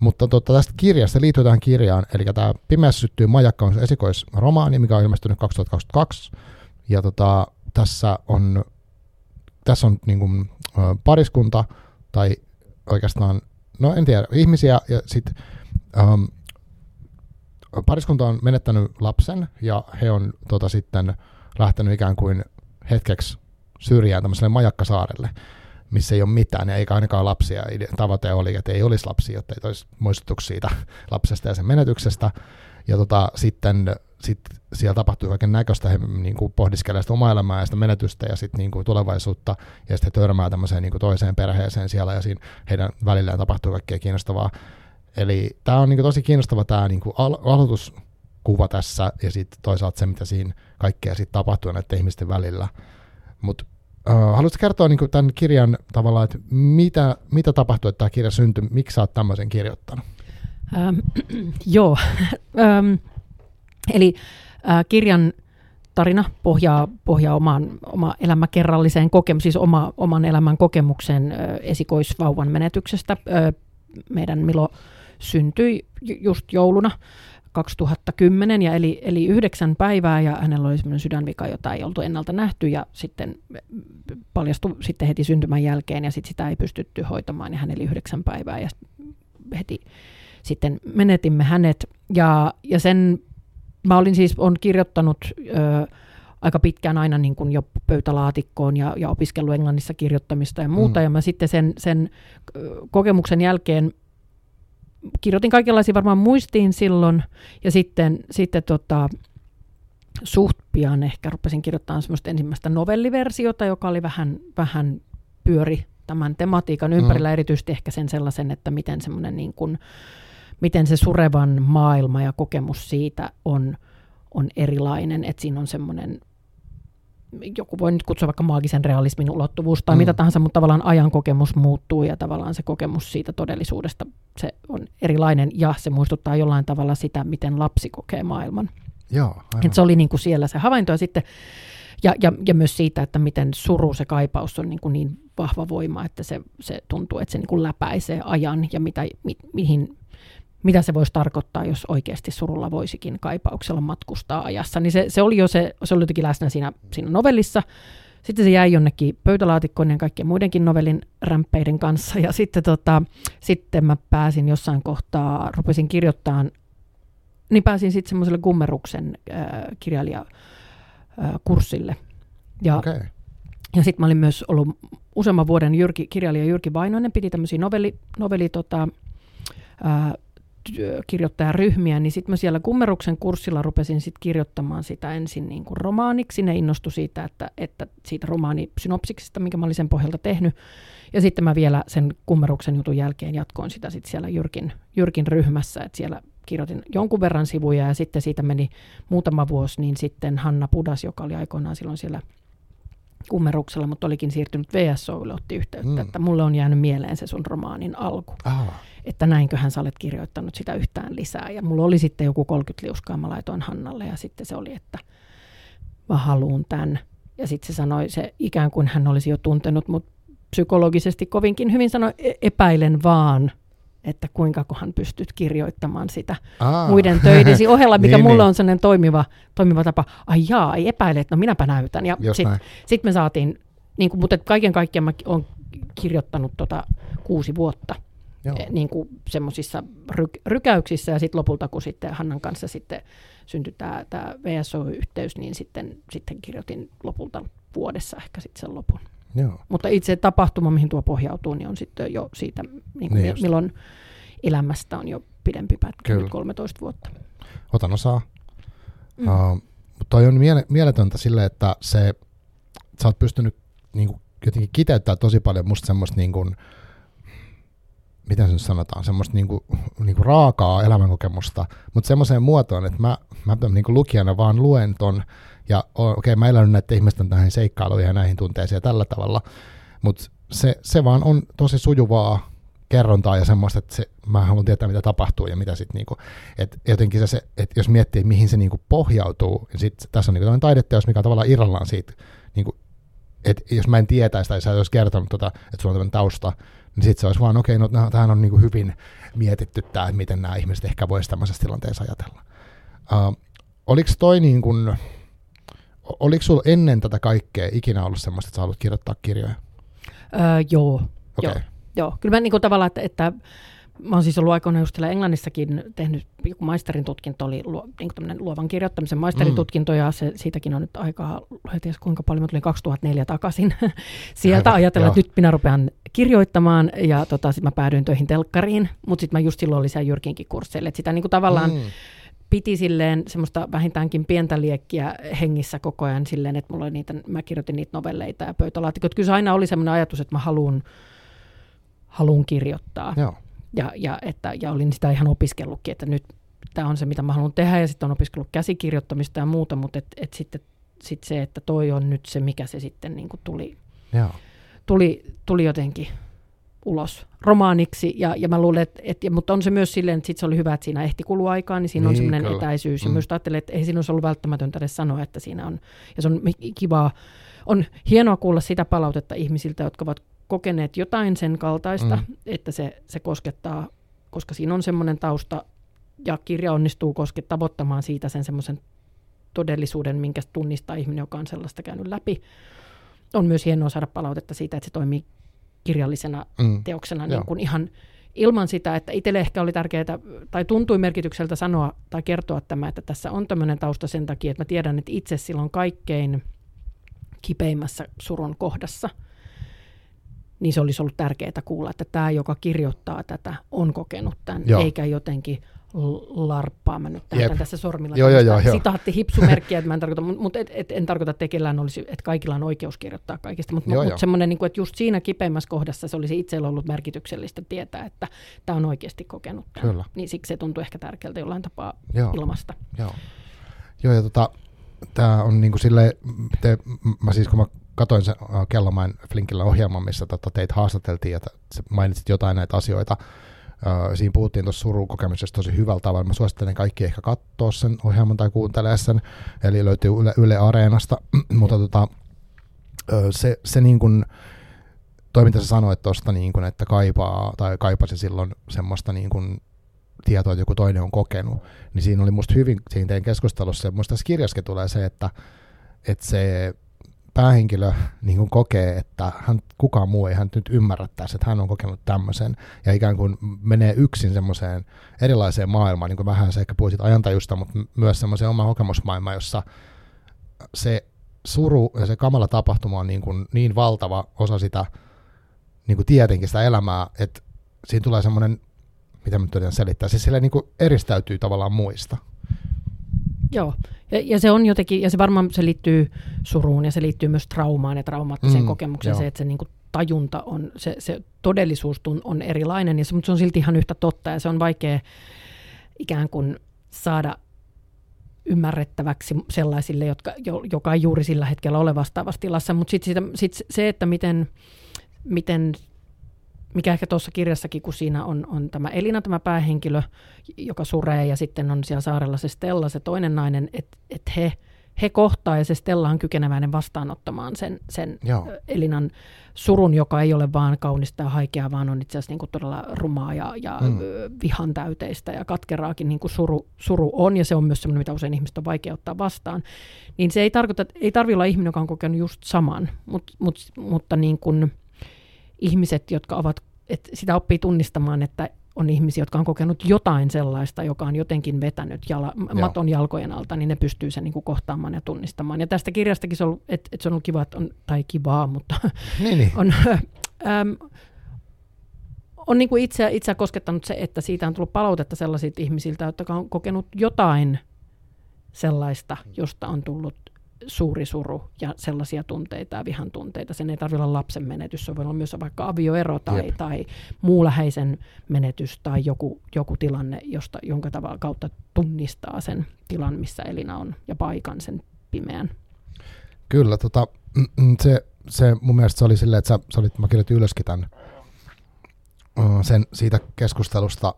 Mutta tota, tästä kirjasta liittyy tähän kirjaan, eli tämä Pimeässä syttyy majakka on se esikoisromaani, mikä on ilmestynyt 2022. Ja tota, tässä on, tässä on niin kuin, pariskunta, tai oikeastaan, no en tiedä, ihmisiä, ja sitten um, pariskunta on menettänyt lapsen, ja he on tota, sitten lähtenyt ikään kuin hetkeksi syrjään tämmöiselle majakkasaarelle missä ei ole mitään ja eikä ainakaan lapsia. Tavoite oli, että ei olisi lapsia, jotta ei olisi muistutuksia siitä lapsesta ja sen menetyksestä. Ja tota, sitten sit siellä tapahtui kaiken näköistä, he niin kuin pohdiskelee sitä omaa elämää ja sitä menetystä ja sitten niin kuin tulevaisuutta, ja sitten törmää tämmöiseen niin kuin toiseen perheeseen siellä, ja siinä heidän välillään tapahtuu kaikkea kiinnostavaa. Eli tämä on niin kuin tosi kiinnostava tämä niin kuin al- aloituskuva tässä, ja sitten toisaalta se, mitä siinä kaikkea sitten tapahtuu näiden ihmisten välillä. Mutta Uh, haluaisitko kertoa niin kuin tämän kirjan tavallaan, että mitä, mitä tapahtui, että tämä kirja syntyi, miksi sä oot tämmöisen kirjoittanut? Ähm, joo, ähm, eli äh, kirjan tarina pohjaa, pohjaa omaan, oma elämäkerralliseen kokemukseen, siis oma, oman elämän kokemuksen äh, esikoisvauvan menetyksestä. Äh, meidän Milo syntyi just jouluna 2010 ja eli, eli yhdeksän päivää ja hänellä oli sellainen sydänvika, jota ei oltu ennalta nähty ja sitten paljastui sitten heti syntymän jälkeen ja sitten sitä ei pystytty hoitamaan ja hän eli yhdeksän päivää ja heti sitten menetimme hänet ja, ja sen mä olin siis, on kirjoittanut ö, aika pitkään aina niin kuin jo pöytälaatikkoon ja, ja opiskellut englannissa kirjoittamista ja muuta mm. ja mä sitten sen, sen kokemuksen jälkeen kirjoitin kaikenlaisia varmaan muistiin silloin, ja sitten, sitten tota, suht pian ehkä rupesin kirjoittamaan semmoista ensimmäistä novelliversiota, joka oli vähän, vähän pyöri tämän tematiikan ympärillä, mm. erityisesti ehkä sen sellaisen, että miten semmoinen niin kuin, miten se surevan maailma ja kokemus siitä on, on erilainen, että siinä on semmoinen joku voi nyt kutsua vaikka maagisen realismin ulottuvuus tai mm. mitä tahansa, mutta tavallaan ajan kokemus muuttuu ja tavallaan se kokemus siitä todellisuudesta se on erilainen ja se muistuttaa jollain tavalla sitä, miten lapsi kokee maailman. Joo, Et se oli niin kuin siellä se havainto ja sitten ja, ja, ja myös siitä, että miten suru, se kaipaus on niin, kuin niin vahva voima, että se, se tuntuu, että se niin kuin läpäisee ajan ja mitä, mi, mihin mitä se voisi tarkoittaa, jos oikeasti surulla voisikin kaipauksella matkustaa ajassa. Niin se, se oli jo se, se oli jotenkin läsnä siinä, siinä novellissa. Sitten se jäi jonnekin pöytälaatikkoon ja kaikkien muidenkin novellin rämppeiden kanssa. Ja sitten, tota, sitten mä pääsin jossain kohtaa, rupesin kirjoittamaan, niin pääsin sitten semmoiselle Gummeruksen äh, kirjailijakurssille. Ja, okay. ja sitten mä olin myös ollut useamman vuoden Jyrki, kirjailija Jyrki Vainoinen, piti tämmöisiä novelli, novelli tota, äh, kirjoittajaryhmiä, niin sitten mä siellä kummeruksen kurssilla rupesin sit kirjoittamaan sitä ensin niin kuin romaaniksi. Ne innostui siitä, että, että siitä romaanisynopsiksesta, minkä mä olin sen pohjalta tehnyt. Ja sitten mä vielä sen kummeruksen jutun jälkeen jatkoin sitä sit siellä Jyrkin, Jyrkin ryhmässä, että siellä kirjoitin jonkun verran sivuja ja sitten siitä meni muutama vuosi, niin sitten Hanna Pudas, joka oli aikoinaan silloin siellä kummeruksella, mutta olikin siirtynyt VSOille, otti yhteyttä, mm. että mulle on jäänyt mieleen se sun romaanin alku. Ah. Että näinköhän sä olet kirjoittanut sitä yhtään lisää. Ja mulla oli sitten joku 30 liuskaa, mä laitoin Hannalle ja sitten se oli, että mä haluun tämän. Ja sitten se sanoi, se ikään kuin hän olisi jo tuntenut mut psykologisesti kovinkin hyvin sanoi, e-, epäilen vaan, että kuinka kohan pystyt kirjoittamaan sitä Aa. muiden töidesi ohella, mikä niin, mulla niin. on sellainen toimiva, toimiva tapa. Ai jaa, ei epäile, että no minäpä näytän. Ja sitten sit me saatiin, niin kuin, mutta kaiken kaikkiaan mä oon kirjoittanut tota kuusi vuotta Joo. Eh, niin kuin semmoisissa ry- rykäyksissä ja sitten lopulta, kun sitten Hannan kanssa sitten syntyi tämä, tämä VSO-yhteys, niin sitten, sitten kirjoitin lopulta vuodessa ehkä sitten sen lopun. Joo. Mutta itse tapahtuma, mihin tuo pohjautuu, niin on sitten jo siitä, niin kuin niin milloin elämästä on jo pidempi pätkä, nyt 13 vuotta. Otan osaa. Mm. Uh, toi on miele- mieletöntä sille, että se, sä oot pystynyt niin kuin, jotenkin kiteyttää tosi paljon musta semmoista niin kuin, miten se nyt sanotaan, semmoista niinku, niinku raakaa elämänkokemusta, mutta semmoiseen muotoon, että mä, mä niinku lukijana vaan luen ton, ja okei, okay, mä elänyt näiden ihmisten näihin seikkailuihin ja näihin tunteisiin ja tällä tavalla, mutta se, se vaan on tosi sujuvaa kerrontaa ja semmoista, että se, mä haluan tietää, mitä tapahtuu ja mitä sitten niinku, että jotenkin se, se että jos miettii, mihin se niinku pohjautuu, niin sit tässä on niinku taideteos, mikä on tavallaan irrallaan siitä, niinku, että jos mä en tietäisi tai sä olisi kertonut, tota, että sulla on tämmöinen tausta, niin sitten se olisi vaan, okei, okay, no tämähän on niin kuin hyvin mietitty tämä, että miten nämä ihmiset ehkä voisivat tämmöisessä tilanteessa ajatella. Uh, oliko toi niin kuin, oliko sulla ennen tätä kaikkea ikinä ollut semmoista, että sä haluat kirjoittaa kirjoja? Öö, joo, Okei. joo, joo. Kyllä mä niin kuin tavallaan, että, että Mä oon siis ollut aikoinaan just Englannissakin tehnyt, joku maisterin tutkinto oli luo, niin luovan kirjoittamisen maisterin tutkinto, ja se, siitäkin on nyt aikaa, ties kuinka paljon, mä tulin 2004 takaisin sieltä ajatella, että nyt minä rupean kirjoittamaan, ja tota, sitten mä päädyin töihin telkkariin, mutta sitten mä just silloin olin siellä Jyrkinkin kursseille, että sitä niin kuin tavallaan mm. Piti silleen semmoista vähintäänkin pientä liekkiä hengissä koko ajan silleen, että mulla oli niitä, mä kirjoitin niitä novelleita ja pöytälaatikot. Kyllä se aina oli semmoinen ajatus, että mä haluan haluan kirjoittaa. Joo. Ja, ja, että, ja olin sitä ihan opiskellutkin, että nyt tämä on se, mitä mä haluan tehdä, ja sitten on opiskellut käsikirjoittamista ja muuta, mutta et, et sitten sit se, että toi on nyt se, mikä se sitten niin kuin tuli, Joo. tuli, tuli jotenkin ulos romaaniksi, ja, ja mä luulen, että, et, mutta on se myös silleen, että sit se oli hyvä, että siinä ehti kulua aikaa, niin siinä niin, on semmoinen etäisyys, mm. ja myös ajattelin, että ei siinä olisi ollut välttämätöntä edes sanoa, että siinä on, ja se on kivaa, on hienoa kuulla sitä palautetta ihmisiltä, jotka ovat kokeneet jotain sen kaltaista, mm. että se, se koskettaa, koska siinä on semmoinen tausta, ja kirja onnistuu koske tavoittamaan siitä sen semmoisen todellisuuden, minkä tunnistaa ihminen, joka on sellaista käynyt läpi. On myös hienoa saada palautetta siitä, että se toimii kirjallisena mm. teoksena niin kuin ihan ilman sitä, että itselle ehkä oli tärkeää, tai tuntui merkitykseltä sanoa tai kertoa tämä, että tässä on tämmöinen tausta sen takia, että mä tiedän, että itse silloin kaikkein kipeimmässä surun kohdassa – niin se olisi ollut tärkeää kuulla, että tämä, joka kirjoittaa tätä, on kokenut tämän, Joo. eikä jotenkin larppaa. Mä nyt täytän tässä sormilla joo, joo, joo, sitaatti hipsumerkkiä, että mä en tarkoita, mutta et, et, en tarkoita, että kellään olisi, että kaikilla on oikeus kirjoittaa kaikista, mutta mut, mut semmoinen, niin kuin, että just siinä kipeimmässä kohdassa se olisi itsellä ollut merkityksellistä tietää, että tämä on oikeasti kokenut tämän. Kyllä. Niin siksi se tuntuu ehkä tärkeältä jollain tapaa joo. ilmasta. Joo, joo ja tota, tämä on niin kuin silleen, te, mä siis kun mä katoin sen uh, Kellomain Flinkillä ohjelman, missä tota, teitä haastateltiin, ja mainitsit jotain näitä asioita. Uh, siinä puhuttiin tuossa surukokemisesta tosi hyvällä tavalla. Mä suosittelen kaikki ehkä katsoa sen ohjelman tai kuuntelee sen, eli löytyy Yle, Yle Areenasta, mutta tota, se, se niin kuin, toi mitä sä sanoit tuosta, niin kuin, että kaipaa, tai kaipasi silloin semmoista niin kuin, tietoa, että joku toinen on kokenut, niin siinä oli musta hyvin, siinä teidän keskustelussa, ja musta tässä kirjassakin tulee se, että, että se päähenkilö niin kuin kokee, että hän, kukaan muu ei hän nyt ymmärrä tässä, että hän on kokenut tämmöisen, ja ikään kuin menee yksin semmoiseen erilaiseen maailmaan, niin kuin vähän se ehkä puhuisit ajantajusta, mutta myös semmoiseen omaan kokemusmaailmaan, jossa se suru ja se kamala tapahtuma on niin, kuin niin valtava osa sitä niin kuin tietenkin sitä elämää, että siinä tulee semmoinen, mitä mä nyt selittää, siis sille niin kuin eristäytyy tavallaan muista. Joo, ja, ja se on jotenkin, ja se varmaan se liittyy suruun ja se liittyy myös traumaan ja traumaattiseen mm, kokemukseen, joo. se, että se niin kuin tajunta on, se, se todellisuus on erilainen, ja se, mutta se on silti ihan yhtä totta, ja se on vaikea ikään kuin saada ymmärrettäväksi sellaisille, jotka, jo, joka ei juuri sillä hetkellä ole vastaavassa tilassa, mutta sitten sit se, että miten, miten mikä ehkä tuossa kirjassakin, kun siinä on, on tämä Elina, tämä päähenkilö, joka suree, ja sitten on siellä saarella se Stella, se toinen nainen, että et he, he kohtaa, ja se Stella on kykeneväinen vastaanottamaan sen, sen Elinan surun, joka ei ole vaan kaunista ja haikeaa, vaan on itse asiassa niin kuin todella rumaa ja, ja mm. vihan täyteistä ja katkeraakin niin kuin suru, suru on, ja se on myös sellainen, mitä usein ihmiset on vaikea ottaa vastaan. Niin se ei tarkoita, ei tarvitse olla ihminen, joka on kokenut just saman, mut, mut, mutta niin kuin, ihmiset, jotka ovat, että sitä oppii tunnistamaan, että on ihmisiä, jotka on kokenut jotain sellaista, joka on jotenkin vetänyt jala, maton jalkojen alta, niin ne pystyy sen niin kuin kohtaamaan ja tunnistamaan. Ja tästä kirjastakin se on, että, että se on ollut kiva, että on, tai kivaa, mutta niin, niin. on, äm, on niin kuin itseä, itseä koskettanut se, että siitä on tullut palautetta sellaisilta ihmisiltä, jotka on kokenut jotain sellaista, josta on tullut suuri suru ja sellaisia tunteita ja vihan tunteita. Sen ei tarvitse olla lapsen menetys, se voi olla myös vaikka avioero tai, tai muu läheisen menetys tai joku, joku tilanne, josta, jonka tavalla kautta tunnistaa sen tilan, missä Elina on ja paikan sen pimeän. Kyllä, tota, mm, mm, se, se mun mielestä se oli silleen, että sä, sä olit, mä kirjoitin ylöskin tämän, sen, siitä keskustelusta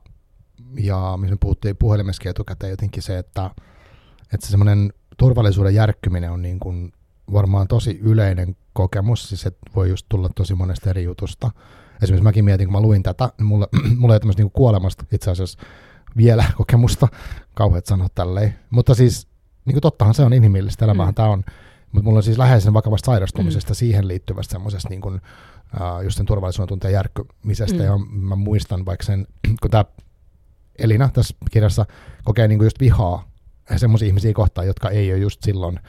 ja missä me puhuttiin puhelimessakin etukäteen jotenkin se, että, että se semmoinen turvallisuuden järkkyminen on niin kuin varmaan tosi yleinen kokemus, siis se voi just tulla tosi monesta eri jutusta. Esimerkiksi mäkin mietin, kun mä luin tätä, niin mulla, mulla ei tämmöistä niin kuolemasta itse asiassa vielä kokemusta, kauheat sanoa tälleen. Mutta siis niin kuin tottahan se on inhimillistä, elämähän mm. tämä on. Mutta mulla on siis läheisen vakavasta sairastumisesta mm. siihen liittyvästä semmoisesta niin kuin, uh, just sen turvallisuuden tunteen järkkymisestä. Mm. Ja mä muistan vaikka sen, kun tämä Elina tässä kirjassa kokee niin kuin just vihaa semmoisia ihmisiä kohtaan, jotka ei ole just silloin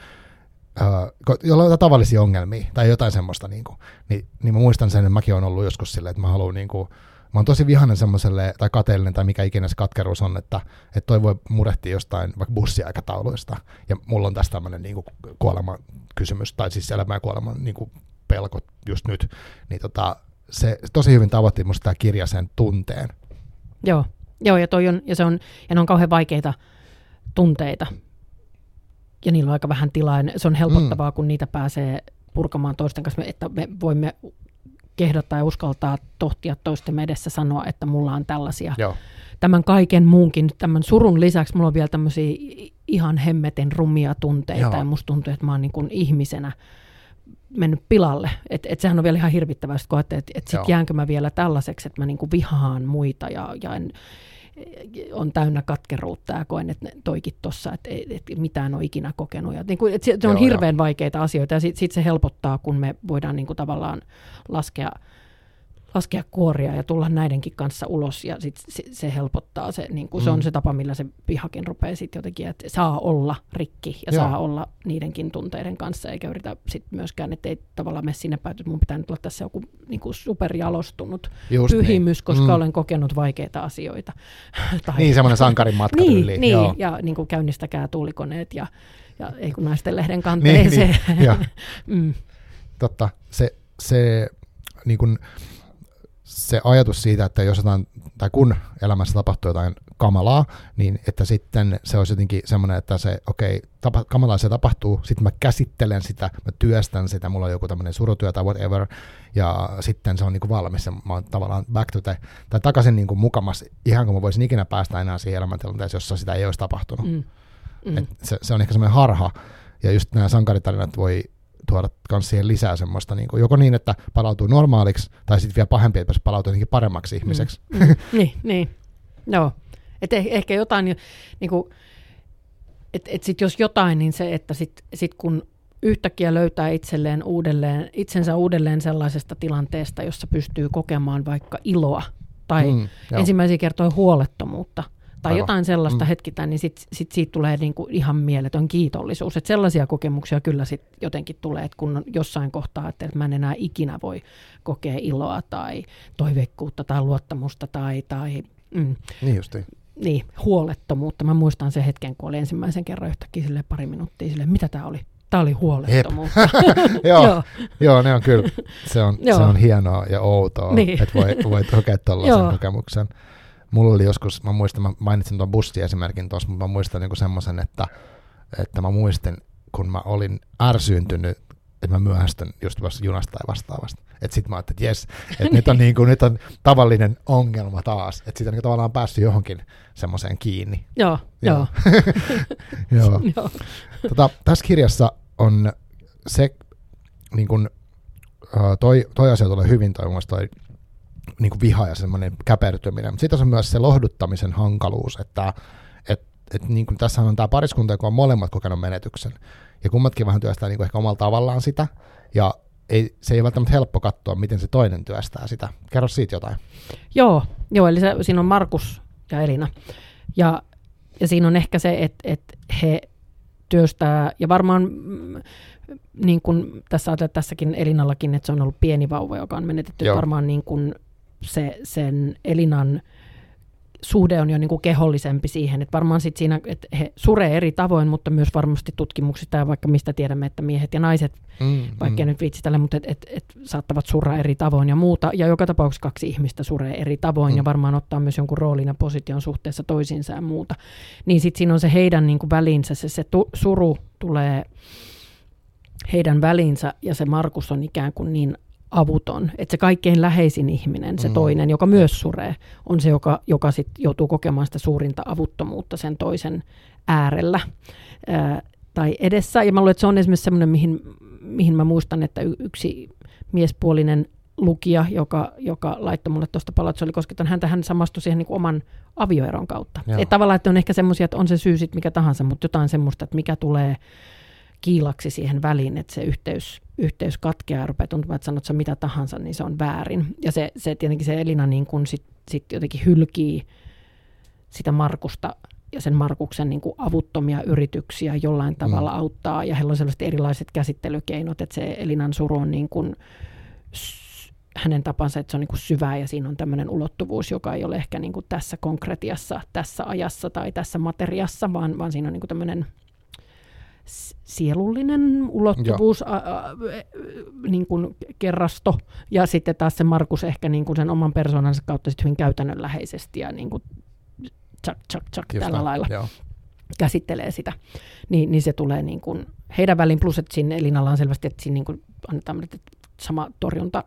Uh, jolla on tavallisia ongelmia tai jotain semmoista, niin, kuin, niin, niin mä muistan sen, että mäkin olen ollut joskus silleen, että mä haluan niin kuin, mä oon tosi vihainen semmoiselle, tai kateellinen, tai mikä ikinä se katkeruus on, että, että toi voi murehtia jostain vaikka bussiaikatauluista, ja mulla on tästä tämmöinen niin kuoleman kysymys, tai siis elämän kuoleman niin kuin pelkot just nyt, niin tota, se tosi hyvin tavoitti musta tämä kirja sen tunteen. Joo, Joo ja, toi on, ja, se on, ja ne on kauhean vaikeita tunteita, ja niillä on aika vähän tilaa, se on helpottavaa, mm. kun niitä pääsee purkamaan toisten kanssa, että me voimme kehdata ja uskaltaa tohtia toisten edessä sanoa, että mulla on tällaisia. Joo. Tämän kaiken muunkin, tämän surun lisäksi mulla on vielä tämmöisiä ihan hemmeten rumia tunteita Joo. ja musta tuntuu, että mä oon niin kuin ihmisenä mennyt pilalle. Että et sehän on vielä ihan hirvittävää, kun että et, et sit jäänkö mä vielä tällaiseksi, että mä niin kuin vihaan muita ja, ja en, on täynnä katkeruutta ja koen, että toikin tuossa, että, että mitään ole ikinä kokenut. Ja niin kuin, että se on Joo, hirveän jo. vaikeita asioita ja sitten sit se helpottaa, kun me voidaan niin kuin tavallaan laskea – laskea kuoria ja tulla näidenkin kanssa ulos ja sit se, se helpottaa. Se, niin kuin mm. se on mm. se tapa, millä se pihakin rupeaa sitten jotenkin, että saa olla rikki ja Joo. saa olla niidenkin tunteiden kanssa eikä yritä sitten myöskään, että ei tavallaan mene sinne päin, että mun pitää nyt olla tässä joku niin kuin superjalostunut Just pyhimys, niin. koska mm. olen kokenut vaikeita asioita. tai, niin, semmoinen sankarin matka Niin, niin Joo. ja niin kuin käynnistäkää tuulikoneet ja, ja ei kun naisten lehden kanteeseen. Niin, niin. mm. Totta, se, se niin kuin, se ajatus siitä, että jos jotain, tai kun elämässä tapahtuu jotain kamalaa, niin että sitten se olisi jotenkin semmoinen, että se, okei, okay, tapa, kamalaa se tapahtuu, sitten mä käsittelen sitä, mä työstän sitä, mulla on joku tämmöinen surutyö tai whatever, ja sitten se on niinku valmis, ja mä oon tavallaan back to the, tai takaisin niinku mukamas, ihan kuin mä voisin ikinä päästä enää siihen elämäntilanteeseen, jossa sitä ei olisi tapahtunut. Mm. Mm. Et se, se on ehkä semmoinen harha, ja just nämä sankaritarinat voi tuoda myös siihen lisää semmoista, niin kuin, joko niin, että palautuu normaaliksi, tai sitten vielä pahempi, että palautuu jotenkin paremmaksi ihmiseksi. Mm. Mm. niin, niin. Joo. Et eh, ehkä jotain, niin kuin, että et sit jos jotain, niin se, että sit, sit kun yhtäkkiä löytää itselleen uudelleen, itsensä uudelleen sellaisesta tilanteesta, jossa pystyy kokemaan vaikka iloa tai mm, ensimmäisiä kertoja huolettomuutta, tai Aivan. jotain sellaista mm. hetkitä, niin sit, sit siitä tulee niinku ihan mieletön kiitollisuus. Et sellaisia kokemuksia kyllä sit jotenkin tulee, että kun on jossain kohtaa, että mä en enää ikinä voi kokea iloa tai toiveikkuutta tai luottamusta tai, tai mm, niin justi. Niin, huolettomuutta. Mä muistan sen hetken, kun oli ensimmäisen kerran yhtäkkiä sille pari minuuttia sille, mitä tämä oli? Tämä oli huolettomuutta. joo, joo. joo, ne on kyllä, se on, se on hienoa ja outoa, niin. että voi, voi kokea tällaisen kokemuksen mulla oli joskus, mä muistan, mä mainitsin tuon bussiesimerkin tuossa, mutta mä muistan niin semmoisen, että, että mä muistin, kun mä olin ärsyyntynyt, että mä myöhästyn just junasta tai vastaavasta. Että sit mä ajattelin, että jes, että nyt, on niin kuin, nyt on tavallinen ongelma taas. Että siitä on niin tavallaan päässyt johonkin semmoiseen kiinni. Joo, joo. joo. joo. Tota, tässä kirjassa on se, niin kuin, toi, toi asia tulee hyvin, toi, toi niin kuin viha ja semmoinen käpertyminen. Mutta sitten on myös se lohduttamisen hankaluus, että et, et niin kuin tässä on tämä pariskunta, joka on molemmat kokenut menetyksen. Ja kummatkin vähän työstää niin kuin ehkä omalla tavallaan sitä. Ja ei, se ei ole välttämättä helppo katsoa, miten se toinen työstää sitä. Kerro siitä jotain. Joo, joo eli se, siinä on Markus ja Elina. Ja, ja siinä on ehkä se, että, että he työstää, ja varmaan mm, niin kuin tässä tässäkin Elinallakin, että se on ollut pieni vauva, joka on menetetty Joo. varmaan niin kuin se, sen Elinan suhde on jo niin kuin kehollisempi siihen, että varmaan sit siinä, että he suree eri tavoin, mutta myös varmasti tutkimuksista ja vaikka mistä tiedämme, että miehet ja naiset, mm, vaikka mm. nyt viitsitellä, mutta et, et, et saattavat surra eri tavoin ja muuta, ja joka tapauksessa kaksi ihmistä suree eri tavoin mm. ja varmaan ottaa myös jonkun roolin ja position suhteessa toisiinsa ja muuta, niin sitten siinä on se heidän niin kuin välinsä, se, se tu, suru tulee heidän välinsä ja se Markus on ikään kuin niin avuton. Että se kaikkein läheisin ihminen, se mm. toinen, joka myös suree, on se, joka, joka sit joutuu kokemaan sitä suurinta avuttomuutta sen toisen äärellä ää, tai edessä. Ja mä luulen, että se on esimerkiksi semmoinen, mihin mihin mä muistan, että yksi miespuolinen lukija, joka, joka laittoi mulle tuosta Palazzo oli koskettanut häntä, hän samastui siihen niin kuin oman avioeron kautta. Että tavallaan, että on ehkä semmoisia, että on se syy sitten mikä tahansa, mutta jotain semmoista, että mikä tulee kiilaksi siihen väliin, että se yhteys, yhteys katkeaa ja rupeaa tuntumaan, että sanot sä mitä tahansa, niin se on väärin. Ja se, se tietenkin se Elina niin kun sit, sit jotenkin hylkii sitä Markusta ja sen Markuksen niin kuin avuttomia yrityksiä jollain tavalla mm. auttaa, ja heillä on sellaiset erilaiset käsittelykeinot, että se Elinan suru on niin kuin hänen tapansa, että se on niin kuin syvää ja siinä on tämmöinen ulottuvuus, joka ei ole ehkä niin kuin tässä konkretiassa, tässä ajassa tai tässä materiassa, vaan, vaan siinä on niin kuin tämmöinen sielullinen ulottuvuus, a, a, niin kuin kerrasto, ja sitten taas se Markus ehkä niin kuin sen oman persoonansa kautta sitten hyvin käytännönläheisesti ja niin kuin tsak, tsak, tsak, tällä näin, lailla joo. käsittelee sitä, niin, niin se tulee niin kuin heidän välin, plus että siinä Elinalla on selvästi, että siinä niin kuin annetaan sama torjunta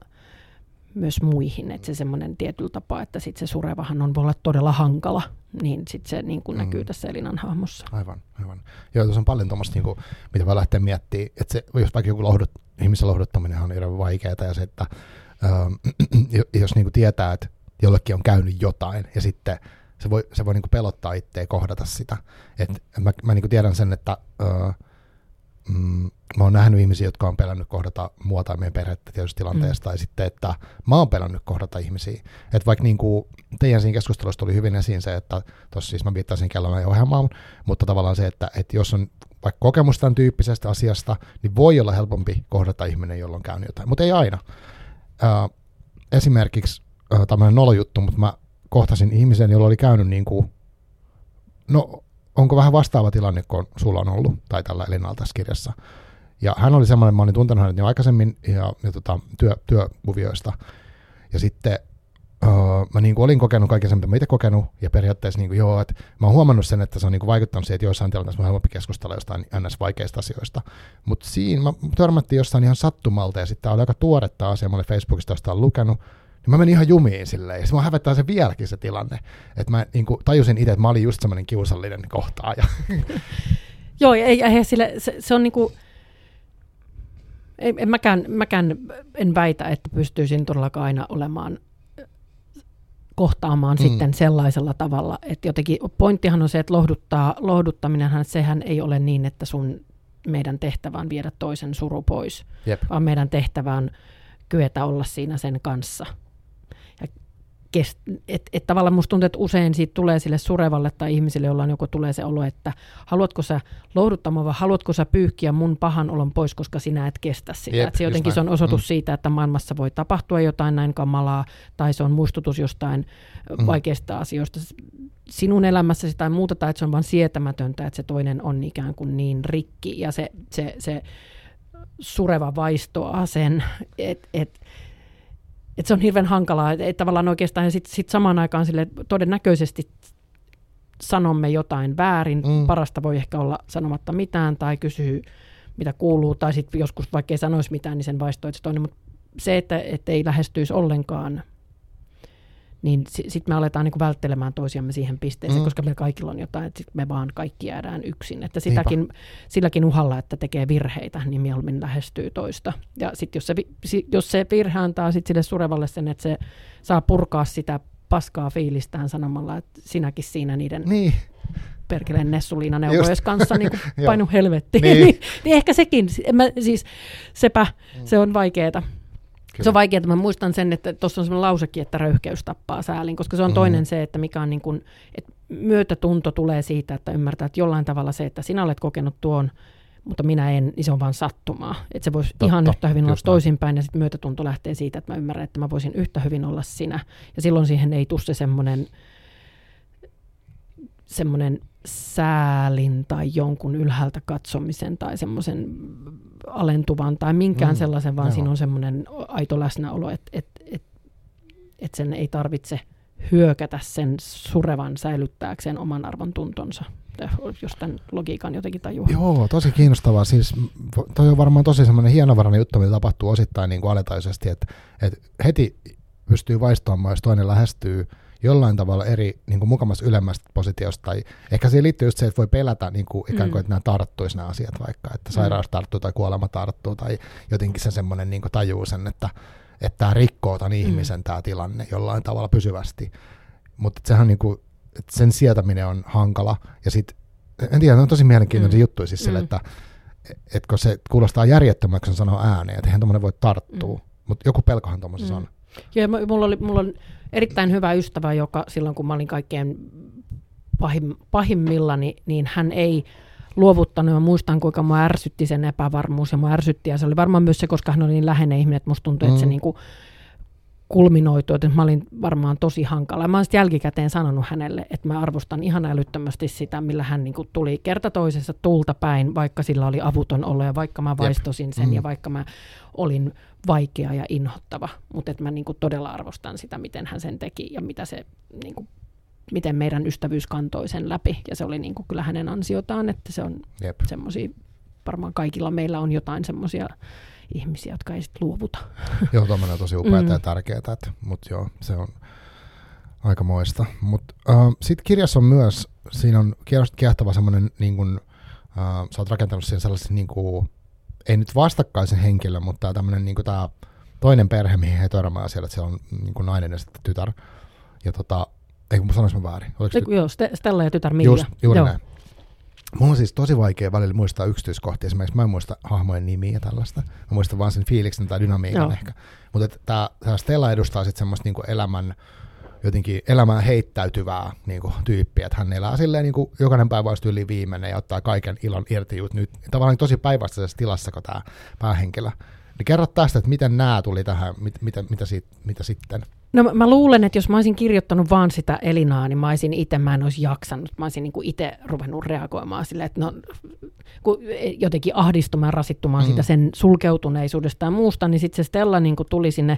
myös muihin, että se semmoinen tietyllä tapaa, että sitten se surevahan on voi olla todella hankala, niin sitten se niin kuin mm. näkyy tässä Elinan hahmossa. Aivan, aivan. Joo, tuossa on paljon tuommoista, niin kuin, mitä voi lähteä miettimään, että se, jos vaikka joku lohdut, ihmisen lohduttaminen on hirveän vaikeaa, ja se, että äh, jos niin kuin tietää, että jollekin on käynyt jotain, ja sitten se voi, se voi niin kuin pelottaa itseä kohdata sitä. Et mä mä niin kuin tiedän sen, että äh, mm, mä oon nähnyt ihmisiä, jotka on pelännyt kohdata mua tai meidän perhettä tietysti tilanteesta, mm. tai sitten, että mä oon pelännyt kohdata ihmisiä. Että vaikka niin kuin teidän siinä keskustelussa tuli hyvin esiin se, että tuossa siis mä viittasin Kellonan ohjelmaan, mutta tavallaan se, että, että jos on vaikka kokemus tämän tyyppisestä asiasta, niin voi olla helpompi kohdata ihminen, jolla on käynyt jotain, mutta ei aina. Äh, esimerkiksi äh, tämmöinen nolojuttu, mutta mä kohtasin ihmisen, jolla oli käynyt niin kuin, no onko vähän vastaava tilanne kuin sulla on ollut, tai tällä Elinalla tässä kirjassa. Ja hän oli semmoinen, mä olin tuntenut hänet jo aikaisemmin ja, ja tota, työ, työkuvioista. Ja sitten öö, mä niin kuin olin kokenut kaiken sen, mitä mä itse kokenut, ja periaatteessa niin kuin, joo, että mä oon huomannut sen, että se on niin kuin vaikuttanut siihen, että joissain tilanteissa mä helpompi keskustella jostain ns. vaikeista asioista. Mutta siinä mä törmättiin jossain ihan sattumalta, ja sitten oli aika tuoretta asia, mä olin Facebookista jostain lukenut, niin mä menin ihan jumiin silleen, ja se mua hävettää se vieläkin se tilanne. Että mä niin kuin, tajusin itse, että mä olin just semmoinen kiusallinen kohtaaja. Joo, ei, ei, sille, se, se on niinku, en mäkään, mäkään en väitä, että pystyisin todellakaan aina olemaan kohtaamaan mm. sitten sellaisella tavalla, että jotenkin pointtihan on se, että lohduttaa, lohduttaminenhan, sehän ei ole niin, että sun meidän tehtävä on viedä toisen suru pois, Jep. vaan meidän tehtävä on kyetä olla siinä sen kanssa – kest, et, et tavallaan musta tuntuu, että usein siitä tulee sille surevalle tai ihmisille, jolla on joko tulee se olo, että haluatko sä lohduttamaan vai haluatko sä pyyhkiä mun pahan olon pois, koska sinä et kestä sitä. Jep, se jotenkin se on osoitus mm. siitä, että maailmassa voi tapahtua jotain näin kamalaa tai se on muistutus jostain mm. vaikeista asioista sinun elämässäsi tai muuta, tai että se on vain sietämätöntä, että se toinen on ikään kuin niin rikki ja se, se, se sureva vaistoaa sen, että et, että se on hirveän hankalaa, että et tavallaan oikeastaan sitten sit samaan aikaan sille todennäköisesti sanomme jotain väärin, mm. parasta voi ehkä olla sanomatta mitään tai kysyy mitä kuuluu, tai sitten joskus vaikka ei sanoisi mitään, niin sen vaistoo, että se toinen, mutta se, että, että ei lähestyisi ollenkaan niin sitten sit me aletaan niinku välttelemään toisiamme siihen pisteeseen, mm. koska meillä kaikilla on jotain, että sit me vaan kaikki jäädään yksin. Että sitäkin, silläkin uhalla, että tekee virheitä, niin mieluummin lähestyy toista. Ja sitten jos se, jos se virhe antaa sit sille surevalle sen, että se saa purkaa sitä paskaa fiilistään sanomalla, että sinäkin siinä niiden niin. perkeleen Nessuliina neuvojen kanssa niin painu helvettiin. Niin. niin, niin ehkä sekin, mä, siis sepä, mm. se on vaikeeta. Kyllä. Se on vaikeaa, että mä muistan sen, että tuossa on sellainen lausekin, että röyhkeys tappaa säälin, koska se on mm. toinen se, että mikä on niin kuin, että myötätunto tulee siitä, että ymmärtää, että jollain tavalla se, että sinä olet kokenut tuon, mutta minä en, niin se on vain sattumaa. Että se voisi Totta, ihan yhtä hyvin olla toisinpäin, ja sitten myötätunto lähtee siitä, että mä ymmärrän, että mä voisin yhtä hyvin olla sinä. Ja silloin siihen ei tule se semmoinen semmoinen säälin tai jonkun ylhäältä katsomisen tai semmoisen alentuvan tai minkään mm, sellaisen, vaan joo. siinä on semmoinen aito läsnäolo, että et, et, et sen ei tarvitse hyökätä sen surevan säilyttääkseen oman arvon tuntonsa, jos tämän logiikan jotenkin tajuaa. Joo, tosi kiinnostavaa. Siis toi on varmaan tosi semmoinen hienovarainen juttu, mitä tapahtuu osittain niin kuin aletaisesti, että, että heti pystyy vaistoamaan, jos toinen lähestyy jollain tavalla eri niin kuin mukamassa ylemmästä positiosta. Tai ehkä siihen liittyy just se, että voi pelätä niin kuin, ikään kuin, mm. että nämä tarttuisi nämä asiat vaikka, että sairaus mm. tarttuu tai kuolema tarttuu tai jotenkin se semmoinen niin tajuu sen, että, että tämä rikkoo tämän mm. ihmisen tämä tilanne jollain tavalla pysyvästi. Mutta sehän niin kuin, että sen sietäminen on hankala ja sitten en tiedä, on tosi mielenkiintoinen mm. juttu siis sille, mm. että et kun se kuulostaa järjettömäksi sanoa ääneen, että eihän tuommoinen voi tarttua, mm. mutta joku pelkohan tuommoisessa mm. on. Joo, mulla, oli, mulla on erittäin hyvä ystävä, joka silloin kun mä olin kaikkein pahim, pahimmillani, niin hän ei luovuttanut. Mä muistan, kuinka mua ärsytti sen epävarmuus ja mua ärsytti. Ja se oli varmaan myös se, koska hän oli niin läheinen ihminen, että musta tuntui, mm. että se mm. niin kuin kulminoitu, että mä olin varmaan tosi hankala. Mä olen jälkikäteen sanonut hänelle, että mä arvostan ihan älyttömästi sitä, millä hän niin kuin tuli kerta toisessa tulta päin, vaikka sillä oli avuton olo ja vaikka mä vaistosin sen mm. ja vaikka mä olin vaikea ja inhottava. Mutta että mä niin kuin todella arvostan sitä, miten hän sen teki ja mitä se, niin kuin, miten meidän ystävyys kantoi sen läpi. Ja se oli niin kuin kyllä hänen ansiotaan, että se on semmoisia, varmaan kaikilla meillä on jotain semmoisia ihmisiä, jotka ei sitten luovuta. Joo, tuommoinen on tosi upeaa mm. ja tärkeää, mutta joo, se on aika moista. Mutta uh, sitten kirjassa on myös, siinä on kiehtova semmoinen, niin kun, uh, sä oot rakentanut siihen sellaisen, niin kuin, ei nyt vastakkaisen henkilön, mutta tämmöinen niin tämä toinen perhe, mihin he törmää siellä, että siellä on niin nainen ja sitten tytär. Ja tota, ei kun sanois mä väärin. Oliko Eiku, joo, Stella ja tytär Mia. Just, juuri joo. näin. Mulla on siis tosi vaikea välillä muistaa yksityiskohtia. Esimerkiksi mä en muista hahmojen nimiä ja tällaista. Mä muistan vaan sen fiiliksen tai dynamiikan Joo. ehkä. Mutta tämä Stella edustaa sitten semmoista niinku elämän, jotenkin elämään heittäytyvää niinku, tyyppiä, että hän elää silleen niinku, jokainen päivä olisi yli viimeinen ja ottaa kaiken ilon irti nyt. Tavallaan tosi päinvastaisessa tilassa kuin tämä päähenkilö. Niin kerro tästä, että miten nämä tuli tähän, mit, mitä, mitä, sit, mitä sitten? No mä, mä luulen, että jos mä olisin kirjoittanut vaan sitä Elinaa, niin mä olisin itse, mä en olisi jaksanut. Mä olisin niin itse ruvennut reagoimaan sille, että no, kun jotenkin ahdistumaan, rasittumaan mm. sitä sen sulkeutuneisuudesta ja muusta, niin sitten se Stella niin tuli sinne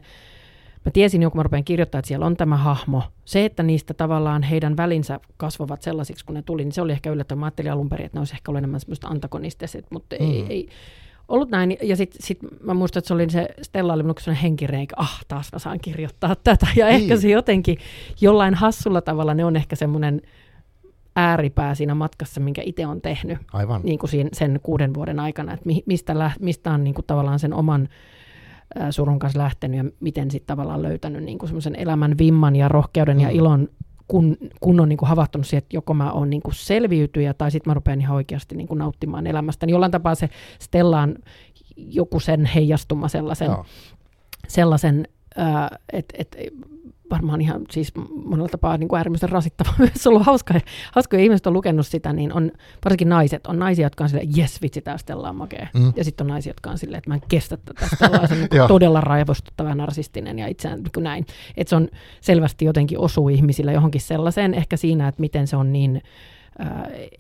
Mä tiesin jo, kun mä rupean kirjoittamaan, että siellä on tämä hahmo. Se, että niistä tavallaan heidän välinsä kasvavat sellaisiksi, kun ne tuli, niin se oli ehkä yllättävää. Mä ajattelin alun perin, että ne olisi ehkä ollut enemmän semmoista antagonistiset, mutta mm. ei, ei, ollut näin, ja sitten sit mä muistan, että se oli se Stella oli sellainen henkireikä, ah, taas mä saan kirjoittaa tätä, ja niin. ehkä se jotenkin jollain hassulla tavalla ne on ehkä semmoinen ääripää siinä matkassa, minkä itse on tehnyt Aivan. Niin kuin siinä, sen kuuden vuoden aikana, että mistä, lä, mistä on niin kuin tavallaan sen oman surun kanssa lähtenyt ja miten sitten tavallaan löytänyt niin kuin semmoisen elämän vimman ja rohkeuden mm. ja ilon kun, kun on niin kuin havahtunut siihen, että joko mä oon niin kuin selviytyjä tai sitten mä rupean ihan oikeasti niin kuin nauttimaan elämästä. Niin jollain tapaa se Stellaan joku sen heijastuma sellaisen, sellaisen että et, varmaan ihan siis monella tapaa niin kuin äärimmäisen rasittava myös ollut hauska. Hauska, kun ihmiset on lukenut sitä, niin on varsinkin naiset. On naisia, jotka on silleen, jes vitsi, tää Stella on makea. Mm. Ja sitten on naisia, jotka on silleen, että mä en kestä tätä. Stella on niin todella raivostuttava ja narsistinen ja itseään niin kuin näin. Että se on selvästi jotenkin osuu ihmisillä johonkin sellaiseen, ehkä siinä, että miten se on niin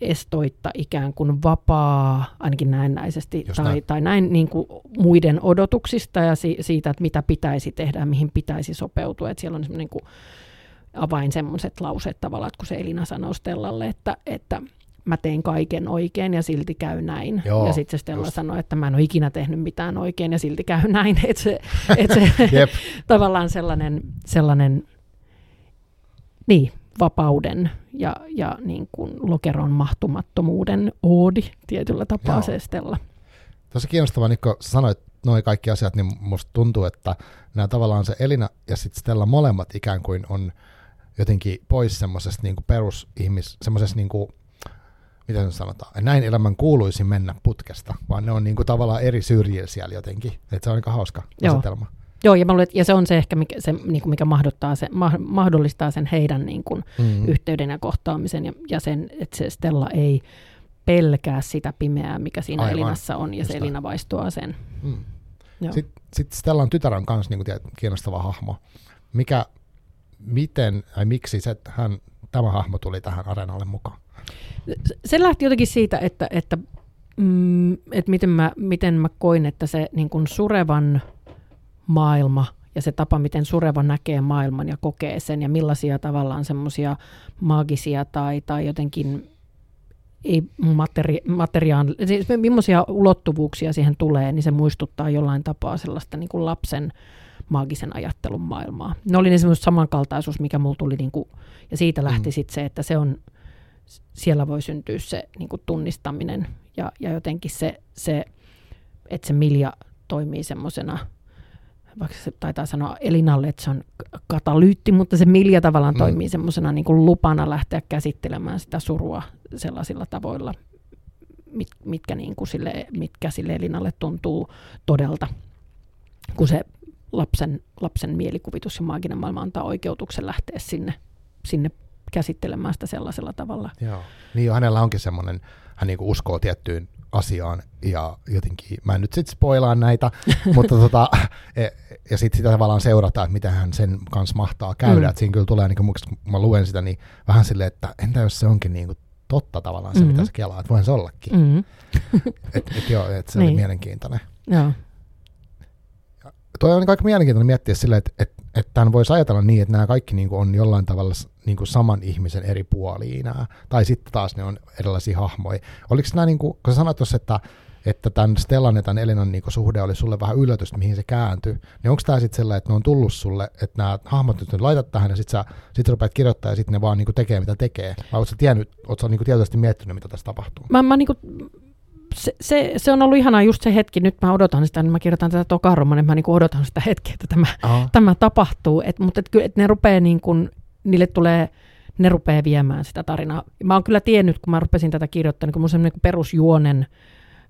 estoitta ikään kuin vapaa, ainakin näennäisesti, tai, näin. tai näin niin kuin muiden odotuksista ja si, siitä, että mitä pitäisi tehdä ja mihin pitäisi sopeutua. Että siellä on niin kuin avain semmoiset lauseet tavallaan, että kun se Elina sanoo Stellalle, että, että mä teen kaiken oikein ja silti käy näin. Joo, ja sitten se Stella just. sanoi, että mä en ole ikinä tehnyt mitään oikein ja silti käy näin. Että se, et se tavallaan sellainen, sellainen niin, vapauden ja, ja niin kuin lokeron mahtumattomuuden oodi tietyllä tapaa Joo. se Stella. Tosi kiinnostavaa, niin kun sanoit noin kaikki asiat, niin musta tuntuu, että nämä tavallaan se Elina ja sitten Stella molemmat ikään kuin on jotenkin pois semmoisesta niin perusihmis, semmoisesta niin kuin, miten se sanotaan, näin elämän kuuluisi mennä putkesta, vaan ne on niin kuin tavallaan eri syrjillä siellä jotenkin. Että se on aika hauska Joo. asetelma. Joo, ja, mä luulen, ja se on se ehkä, mikä, se, niin kuin mikä mahdollistaa, se, ma, mahdollistaa sen heidän niin kuin, mm-hmm. yhteyden ja kohtaamisen, ja, ja sen, että se Stella ei pelkää sitä pimeää, mikä siinä Aivan. Elinassa on, ja Just se Elina vaistoaa sen. Mm. Sitten, sitten Stellan tytär on myös niin kuin, kiinnostava hahmo. Mikä, miten, tai miksi se, hän, tämä hahmo tuli tähän areenalle mukaan? Se lähti jotenkin siitä, että, että, mm, että miten, mä, miten mä koin, että se niin kuin surevan maailma ja se tapa, miten Sureva näkee maailman ja kokee sen ja millaisia tavallaan semmoisia maagisia tai, tai jotenkin ei materi, materiaan, siis millaisia ulottuvuuksia siihen tulee, niin se muistuttaa jollain tapaa sellaista niin kuin lapsen maagisen ajattelun maailmaa. Ne oli ne semmoista samankaltaisuus, mikä mulla tuli, niin kuin, ja siitä lähti mm. sitten se, että se on, siellä voi syntyä se niin kuin tunnistaminen ja, ja jotenkin se, se, että se Milja toimii semmoisena, vaikka se taitaa sanoa Elinalle, että se on katalyytti, mutta se Milja tavallaan mm. toimii semmoisena niin kuin lupana lähteä käsittelemään sitä surua sellaisilla tavoilla, mit, mitkä, niin kuin sille, mitkä sille Elinalle tuntuu todelta, kun se lapsen, lapsen mielikuvitus ja maaginen maailma antaa oikeutuksen lähteä sinne, sinne käsittelemään sitä sellaisella tavalla. Joo. Niin hänellä onkin semmoinen, hän niin uskoo tiettyyn asiaan ja jotenkin, mä en nyt sitten spoilaan näitä, mutta tota, e, ja sitten sitä tavallaan seurataan, että miten hän sen kanssa mahtaa käydä, mm. että siinä kyllä tulee, niin kun mä luen sitä, niin vähän silleen, että entä jos se onkin niin kuin totta tavallaan se, mm-hmm. mitä se kelaa, että voin se ollakin. Mm-hmm. et, et joo, et se niin. oli mielenkiintoinen. Joo. Toi on aika mielenkiintoinen miettiä silleen, että, että, että tämän voisi ajatella niin, että nämä kaikki niin kuin on jollain tavalla niin kuin saman ihmisen eri puolia nämä. Tai sitten taas ne on erilaisia hahmoja. Oliko nämä, niin kuin, kun sä sanoit tuossa, että, että tämän Stellan ja tämän Elinan niin suhde oli sulle vähän yllätystä, mihin se kääntyi, niin onko tämä sitten sellainen, että ne on tullut sulle, että nämä hahmot nyt laitat tähän ja sitten sä, sit sä rupeat kirjoittamaan ja sitten ne vaan niin tekee mitä tekee? Vai oletko sä tiennyt, oletko sä niin tietoisesti miettinyt, mitä tässä tapahtuu? Mä, mä niin kuin se, se, se, on ollut ihanaa just se hetki, nyt mä odotan sitä, niin mä kirjoitan tätä tokaroman, niin mä niin odotan sitä hetkeä, että tämä, tämä tapahtuu, et, mutta et, et ne rupeaa niin kuin, niille tulee, ne rupeaa viemään sitä tarinaa. Mä oon kyllä tiennyt, kun mä rupesin tätä kirjoittamaan, kun mun niin perusjuonen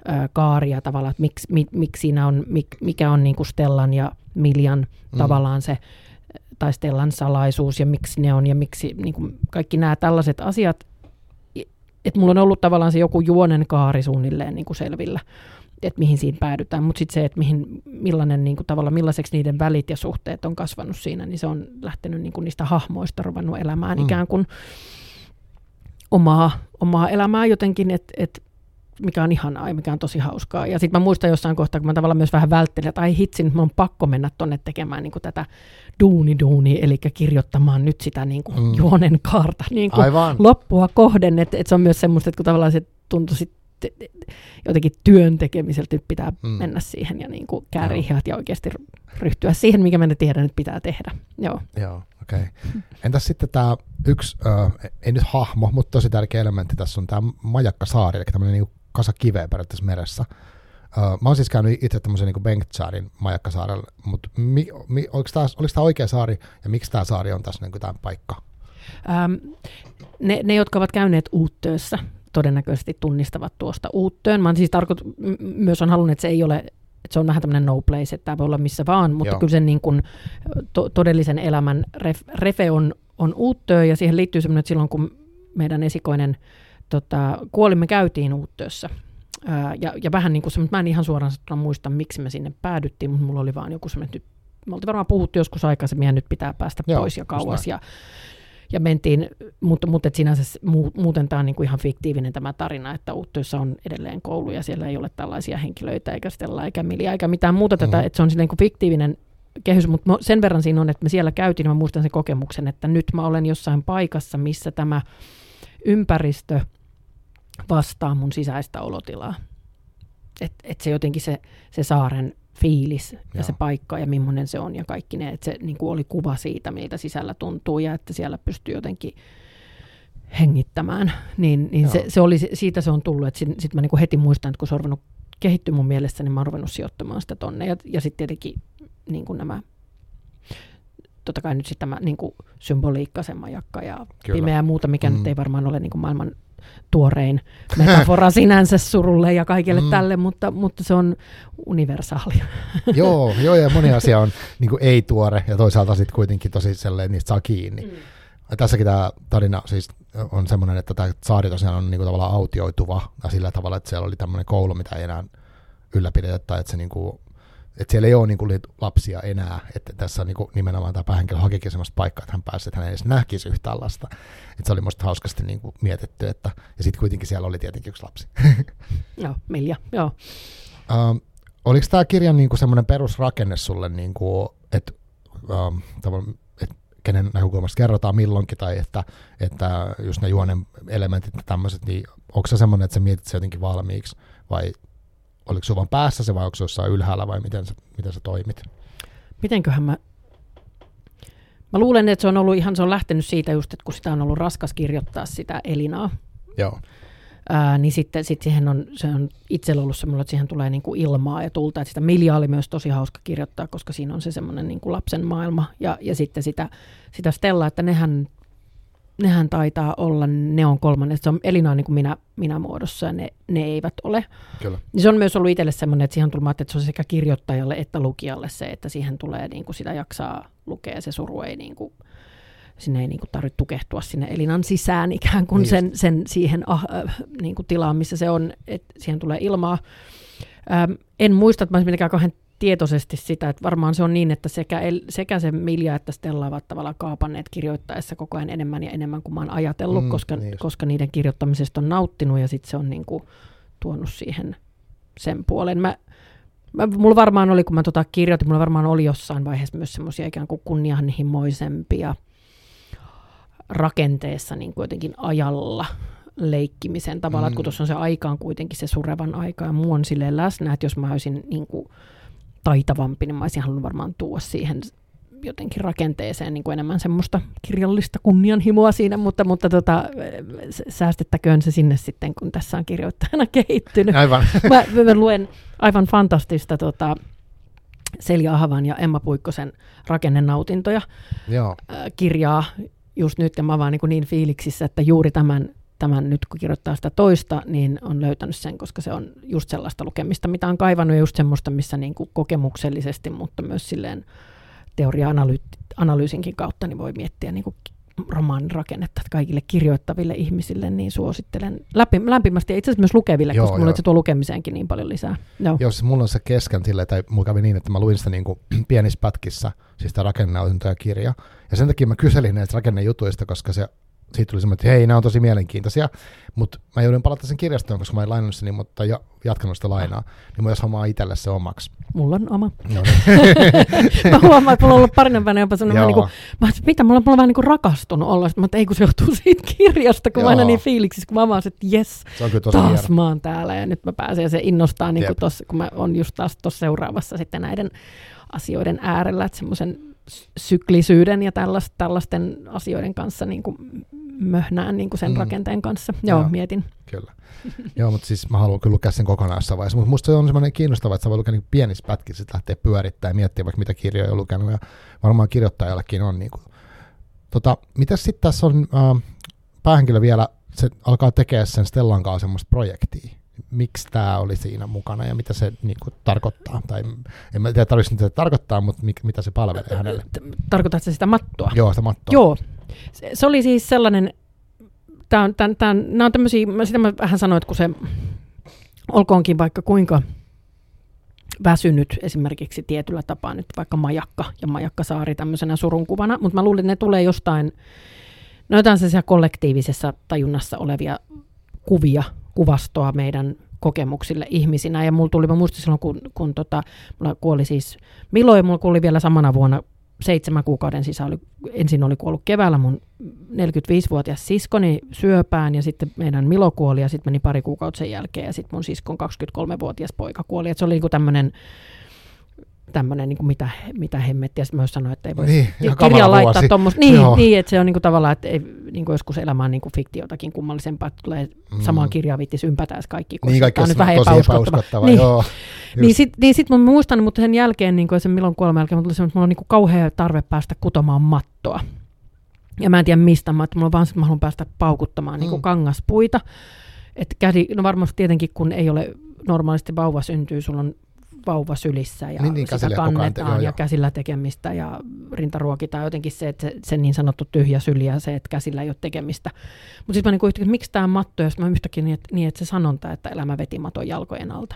ö, kaaria tavallaan, että miksi, mi, miksi siinä on, mik, mikä on niin kuin Stellan ja Miljan mm. tavallaan se, tai Stellan salaisuus ja miksi ne on ja miksi niin kuin kaikki nämä tällaiset asiat, että mulla on ollut tavallaan se joku juonen kaari suunnilleen niin kuin selvillä, että mihin siinä päädytään, mutta sitten se, että mihin, millainen, niin kuin, tavallaan, millaiseksi niiden välit ja suhteet on kasvanut siinä, niin se on lähtenyt niin kuin niistä hahmoista ruvennut elämään mm. ikään kuin omaa, omaa elämää jotenkin, että et mikä on ihanaa ja mikä on tosi hauskaa. Ja sitten mä muistan jossain kohtaa, kun mä tavallaan myös vähän välttelin, että ai hitsi, nyt mä on pakko mennä tonne tekemään niin kuin tätä duuni-duuni, eli kirjoittamaan nyt sitä niin kuin mm. juonen kaarta niin kuin loppua kohden. Että et se on myös semmoista, että kun tavallaan se tuntui sitten jotenkin työn tekemiseltä nyt pitää mm. mennä siihen ja niin kuin kääriä ja oikeasti ryhtyä siihen, mikä meidän tiedän, että pitää tehdä. Joo. Joo, okei. Okay. Entäs sitten tämä yksi, äh, ei nyt hahmo, mutta tosi tärkeä elementti tässä on tämä Majakka-saari, eli tämmöinen niin kasa kiveä periaatteessa meressä. Uh, mä oon siis käynyt itse tämmöisen niin Bengtsaarin majakkasaarella, mutta mi, mi, oliko tämä, oliko tämä oikea saari ja miksi tämä saari on tässä niin tämä paikka? Ähm, ne, ne, jotka ovat käyneet Uuttöössä, todennäköisesti tunnistavat tuosta Uuttöön. Mä siis tarkoit, myös on halunnut, että se ei ole että se on vähän tämmöinen no place, että tämä voi olla missä vaan, mutta Joo. kyllä sen niin kuin to, todellisen elämän ref, refe on, on Uuttöö, ja siihen liittyy semmoinen, että silloin kun meidän esikoinen tota, kuolimme käytiin Uuttöössä. Ää, ja, ja vähän niin kuin se, mutta mä en ihan suoraan sanottuna muista, miksi me sinne päädyttiin, mutta mulla oli vaan joku semmoinen, että nyt, me oltiin varmaan puhuttu joskus aikaisemmin ja nyt pitää päästä Joo, pois ja kauas. Ja, ja mentiin, mutta, mutta sinänsä muuten tämä on niin kuin ihan fiktiivinen tämä tarina, että Uuttöössä on edelleen koulu ja siellä ei ole tällaisia henkilöitä eikä Stella eikä Milia eikä mitään muuta mm. tätä, että se on niin kuin fiktiivinen kehys, mutta sen verran siinä on, että me siellä käytiin, mä muistan sen kokemuksen, että nyt mä olen jossain paikassa, missä tämä ympäristö – vastaa mun sisäistä olotilaa. Että et se jotenkin se, se saaren fiilis ja Joo. se paikka ja millainen se on ja kaikki ne, että se niin kuin oli kuva siitä, miltä sisällä tuntuu ja että siellä pystyy jotenkin hengittämään, niin, niin se, se oli, siitä se on tullut, että sitten sit mä niin kuin heti muistan, että kun se on ruvennut kehittyä mun mielestä, niin mä oon ruvennut sijoittamaan sitä tonne ja, ja sitten tietenkin niin kuin nämä totta kai nyt sitten tämä niin kuin symboliikka, se majakka ja Kyllä. pimeä ja muuta, mikä mm. nyt ei varmaan ole niin kuin maailman tuorein metafora sinänsä surulle ja kaikille mm. tälle, mutta, mutta se on universaalia. joo, joo, ja moni asia on niin ei-tuore ja toisaalta sitten kuitenkin tosi sellainen, niistä saa kiinni. Mm. Tässäkin tämä tarina siis on semmoinen, että tämä saari tosiaan on niin kuin tavallaan autioituva ja sillä tavalla, että siellä oli tämmöinen koulu, mitä ei enää ylläpidetä tai että se niin kuin että siellä ei ole niin kuin, lapsia enää, että tässä niin kuin, nimenomaan tämä päähenkilö hakikin sellaista paikkaa, että hän pääsi, että hän ei edes näkisi yhtään lasta. Että se oli musta hauskasti niin kuin, mietitty, että, ja sitten kuitenkin siellä oli tietenkin yksi lapsi. joo, Milja, joo. Uh, oliko tämä kirjan niin kuin semmoinen perusrakenne sulle, niin kuin, että, um, että kenen näkökulmasta kerrotaan milloinkin, tai että, että just ne juonen elementit ja tämmöiset, niin onko se semmoinen, että sä mietit se jotenkin valmiiksi, vai oliko se vaan päässä se vai onko se jossain ylhäällä vai miten sä, miten sä toimit? mitenköhän mä, mä luulen, että se on ollut ihan, se on lähtenyt siitä just, että kun sitä on ollut raskas kirjoittaa sitä Elinaa, Joo. ää, niin sitten sit siihen on, se on itsellä ollut semmoinen, että siihen tulee niin kuin ilmaa ja tulta, että sitä Miljaa oli myös tosi hauska kirjoittaa, koska siinä on se semmoinen niin kuin lapsen maailma ja, ja sitten sitä, sitä Stella, että nehän nehän taitaa olla, ne on kolmannet, se on Elina on niin kuin minä, minä muodossa ja ne, ne eivät ole. Kyllä. Niin se on myös ollut itselle semmoinen, että siihen tullut, että se on sekä kirjoittajalle että lukijalle se, että siihen tulee niin kuin sitä jaksaa lukea ja se suru ei niin kuin, sinne ei niin kuin tarvitse tukehtua sinne Elinan sisään ikään kuin Niin sen, sen siihen ah, äh, niin kuin tilaan, missä se on, että siihen tulee ilmaa. Ähm, en muista, että mä olisin mitenkään kauhean tietoisesti sitä, että varmaan se on niin, että sekä, El- sekä se Milja että Stella ovat tavallaan kaapanneet kirjoittaessa koko ajan enemmän ja enemmän kuin mä oon ajatellut, Mm, koska, niin just. koska niiden kirjoittamisesta on nauttinut ja sitten se on niin kuin tuonut siihen sen puolen. Mä, mä, mulla varmaan oli, kun mä tota kirjoitin, mulla varmaan oli jossain vaiheessa myös semmoisia ikään kuin kunnianhimoisempia rakenteessa niin kuin jotenkin ajalla leikkimisen tavalla, mm. Mm. kun tuossa on se aika on kuitenkin se surevan aika ja muu on silleen läsnä, että jos mä olisin niin kuin taitavampi, niin mä olisin halunnut varmaan tuoda siihen jotenkin rakenteeseen niin kuin enemmän semmoista kirjallista kunnianhimoa siinä, mutta, mutta tota, säästettäköön se sinne sitten, kun tässä on kirjoittajana kehittynyt. Aivan. Mä, mä luen aivan fantastista tota, Selja Ahavan ja Emma Puikkosen rakennenautintoja Joo. äh, kirjaa just nyt, ja mä vaan niin, niin fiiliksissä, että juuri tämän, tämän nyt kun kirjoittaa sitä toista, niin on löytänyt sen, koska se on just sellaista lukemista, mitä on kaivannut, ja just semmoista, missä niin kuin kokemuksellisesti, mutta myös silleen teoria-analyysinkin kautta, niin voi miettiä niin kuin romaanin rakennetta että kaikille kirjoittaville ihmisille, niin suosittelen läpi, lämpimästi, ja itse asiassa myös lukeville, Joo, koska mulla se tuo lukemiseenkin niin paljon lisää. Joo. Joo, siis mulla on se kesken silleen, tai mulla kävi niin, että mä luin sitä niin kuin pienissä pätkissä, siis sitä rakennenautintoja kirja. Ja sen takia mä kyselin näistä rakennejutuista, koska se, siitä tuli semmoinen, että hei, nämä on tosi mielenkiintoisia. Mutta mä joudun palata sen kirjastoon, koska mä en lainannut sen, niin, mutta ja, jatkanut sitä lainaa. Niin mä jos hommaa itselle se omaksi. Mulla on oma. No, niin. mä huomaan, että mulla on ollut parina päivänä jopa sellainen, Joo. niin kuin, mä ajattelin, mitä, mulla, mulla on vähän niin kuin rakastunut olla, mä että ei kun se johtuu siitä kirjasta, kun mä aina Joo. niin fiiliksissä, kun mä vaan että jes, on taas hieno. mä oon täällä ja nyt mä pääsen ja se innostaa, niin kuin tossa, kun mä oon just taas tuossa seuraavassa sitten näiden asioiden äärellä, että semmoisen syklisyyden ja tällast, tällaisten asioiden kanssa niin kuin möhnään niin kuin sen Mm. rakenteen kanssa. Joo, Joo. mietin. Kyllä. Joo, mutta siis mä haluan kyllä lukea sen kokonaan jossain vaiheessa. Mutta musta se on semmoinen kiinnostava, että sä voi lukea niin pienissä pätkissä, lähteä pyörittämään ja miettiä vaikka mitä kirjoja on lukenut. Ja varmaan kirjoittajallakin on. Niin kuin. Tota, mitäs sitten tässä on äh, päähenkilö vielä, se alkaa tekemään sen Stellan kanssa semmoista projektia. Miksi tämä oli siinä mukana ja mitä se niin kuin, tarkoittaa? Tai en mä tiedä, tarvitsi mitä se tarkoittaa, mutta mik, mitä se palvelee hänelle. Tarkoitatko sitä mattoa? Joo, sitä mattoa. Joo. Se, se oli siis sellainen, tämä on, tämän, tämän, nämä on tämmöisiä, sitä mä vähän sanoin, että kun se olkoonkin vaikka kuinka väsynyt esimerkiksi tietyllä tapaa nyt vaikka Majakka ja Majakkasaari tämmöisenä surunkuvana, mutta mä luulen, että ne tulee jostain, no jotain sellaisia kollektiivisessa tajunnassa olevia kuvia, kuvastoa meidän kokemuksille ihmisinä. Ja mulla tuli, mä muistin silloin, kun, kun tota, mulla kuoli siis Milo, ja mulla kuoli vielä samana vuonna seitsemän kuukauden sisällä, oli, ensin oli kuollut keväällä mun 45-vuotias siskoni syöpään ja sitten meidän Milo kuoli ja sitten meni pari kuukautta sen jälkeen ja sitten mun siskon 23-vuotias poika kuoli. Et se oli niinku tämmöinen tämmöinen, niin mitä, mitä hemmettiä. Sitten mä myös sanoin, että ei voi Niin, ki- ihan kamala kirjaan laittaa tuommoista. Niin, Joo. niin, että se on niin kuin tavallaan, että ei, niin kuin joskus elämä on niin kuin fiktiotakin kummallisempaa, että tulee Mm. samaan kirjaan viittis ympätä edes kaikki. kun Niin, tämä on nyt vähän epäuskottava. Niin. Joo. Niin sitten niin sit mä muistan, mutta sen jälkeen, niin kuin sen Milon kuoleman jälkeen, tuli semmoinen, että mulla on niin kuin kauhea tarve päästä kutomaan mattoa. Ja mä en tiedä mistä, mä, mulla on vaan se, että mä haluan päästä paukuttamaan niin kuin Mm. kangaspuita. Et käsi, no varmasti tietenkin, kun ei ole normaalisti vauva syntyy, sulla on vauva sylissä ja Niin, niin, sitä te- kannetaan joo, ja joo. käsillä tekemistä ja rintaruokitaan jotenkin se, että se, se niin sanottu tyhjä syli ja se, että käsillä ei ole tekemistä. Mutta sitten mä niinku yhtäkkiä, miksi tämä matto, jos mä yhtäkkiä niin, että, niin, että se sanonta, että elämä veti maton jalkojen alta.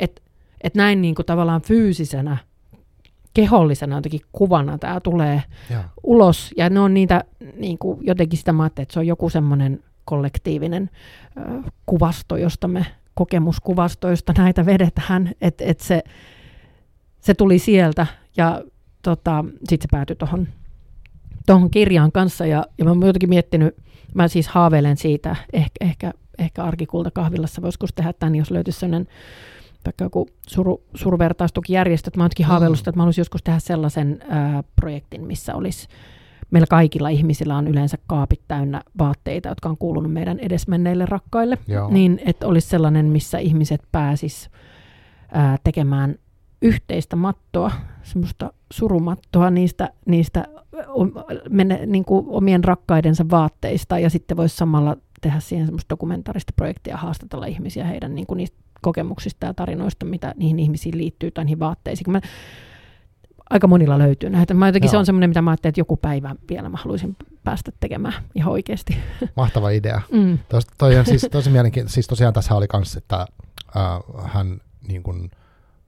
Että et näin niinku tavallaan fyysisenä, kehollisena jotenkin kuvana tämä tulee Joo. ulos. Ja ne on niitä, niin kuin jotenkin sitä mä ajattelin, että se on joku semmoinen kollektiivinen ö, kuvasto, josta me, kokemuskuvasto, josta näitä vedetään, että et se, se tuli sieltä ja tota, sitten se päätyi tuohon tohon kirjaan kanssa ja, ja mä oon jotenkin miettinyt, mä siis haaveilen siitä, ehkä, ehkä, ehkä arkikulta kahvilassa voisiko tehdä tämän, jos löytyisi sellainen vaikka joku suru, suruvertaistukijärjestö, että mä oon Mm. haaveillut, sitä, että mä haluaisin joskus tehdä sellaisen ää, projektin, missä olisi meillä kaikilla ihmisillä on yleensä kaapit täynnä vaatteita, jotka on kuulunut meidän edesmenneille rakkaille, Joo. niin että olisi sellainen, missä ihmiset pääsis ää, tekemään yhteistä mattoa, semmoista surumattoa niistä, niistä o, mene, niin kuin omien rakkaidensa vaatteista, ja sitten voisi samalla tehdä siihen semmoista dokumentaarista projektia ja haastatella ihmisiä heidän niin kuin niistä kokemuksista ja tarinoista, mitä niihin ihmisiin liittyy tai niihin vaatteisiin. Kun Mä, aika monilla löytyy näitä. Mä jotenkin se Joo. on semmoinen, mitä mä ajattelin, että joku päivä vielä mä haluaisin päästä tekemään ihan oikeasti. Mahtava idea. Mm. Tos, toi on siis tosi mielenkiintoista. Siis tosiaan tässä oli kanssa, että äh, hän niin kuin,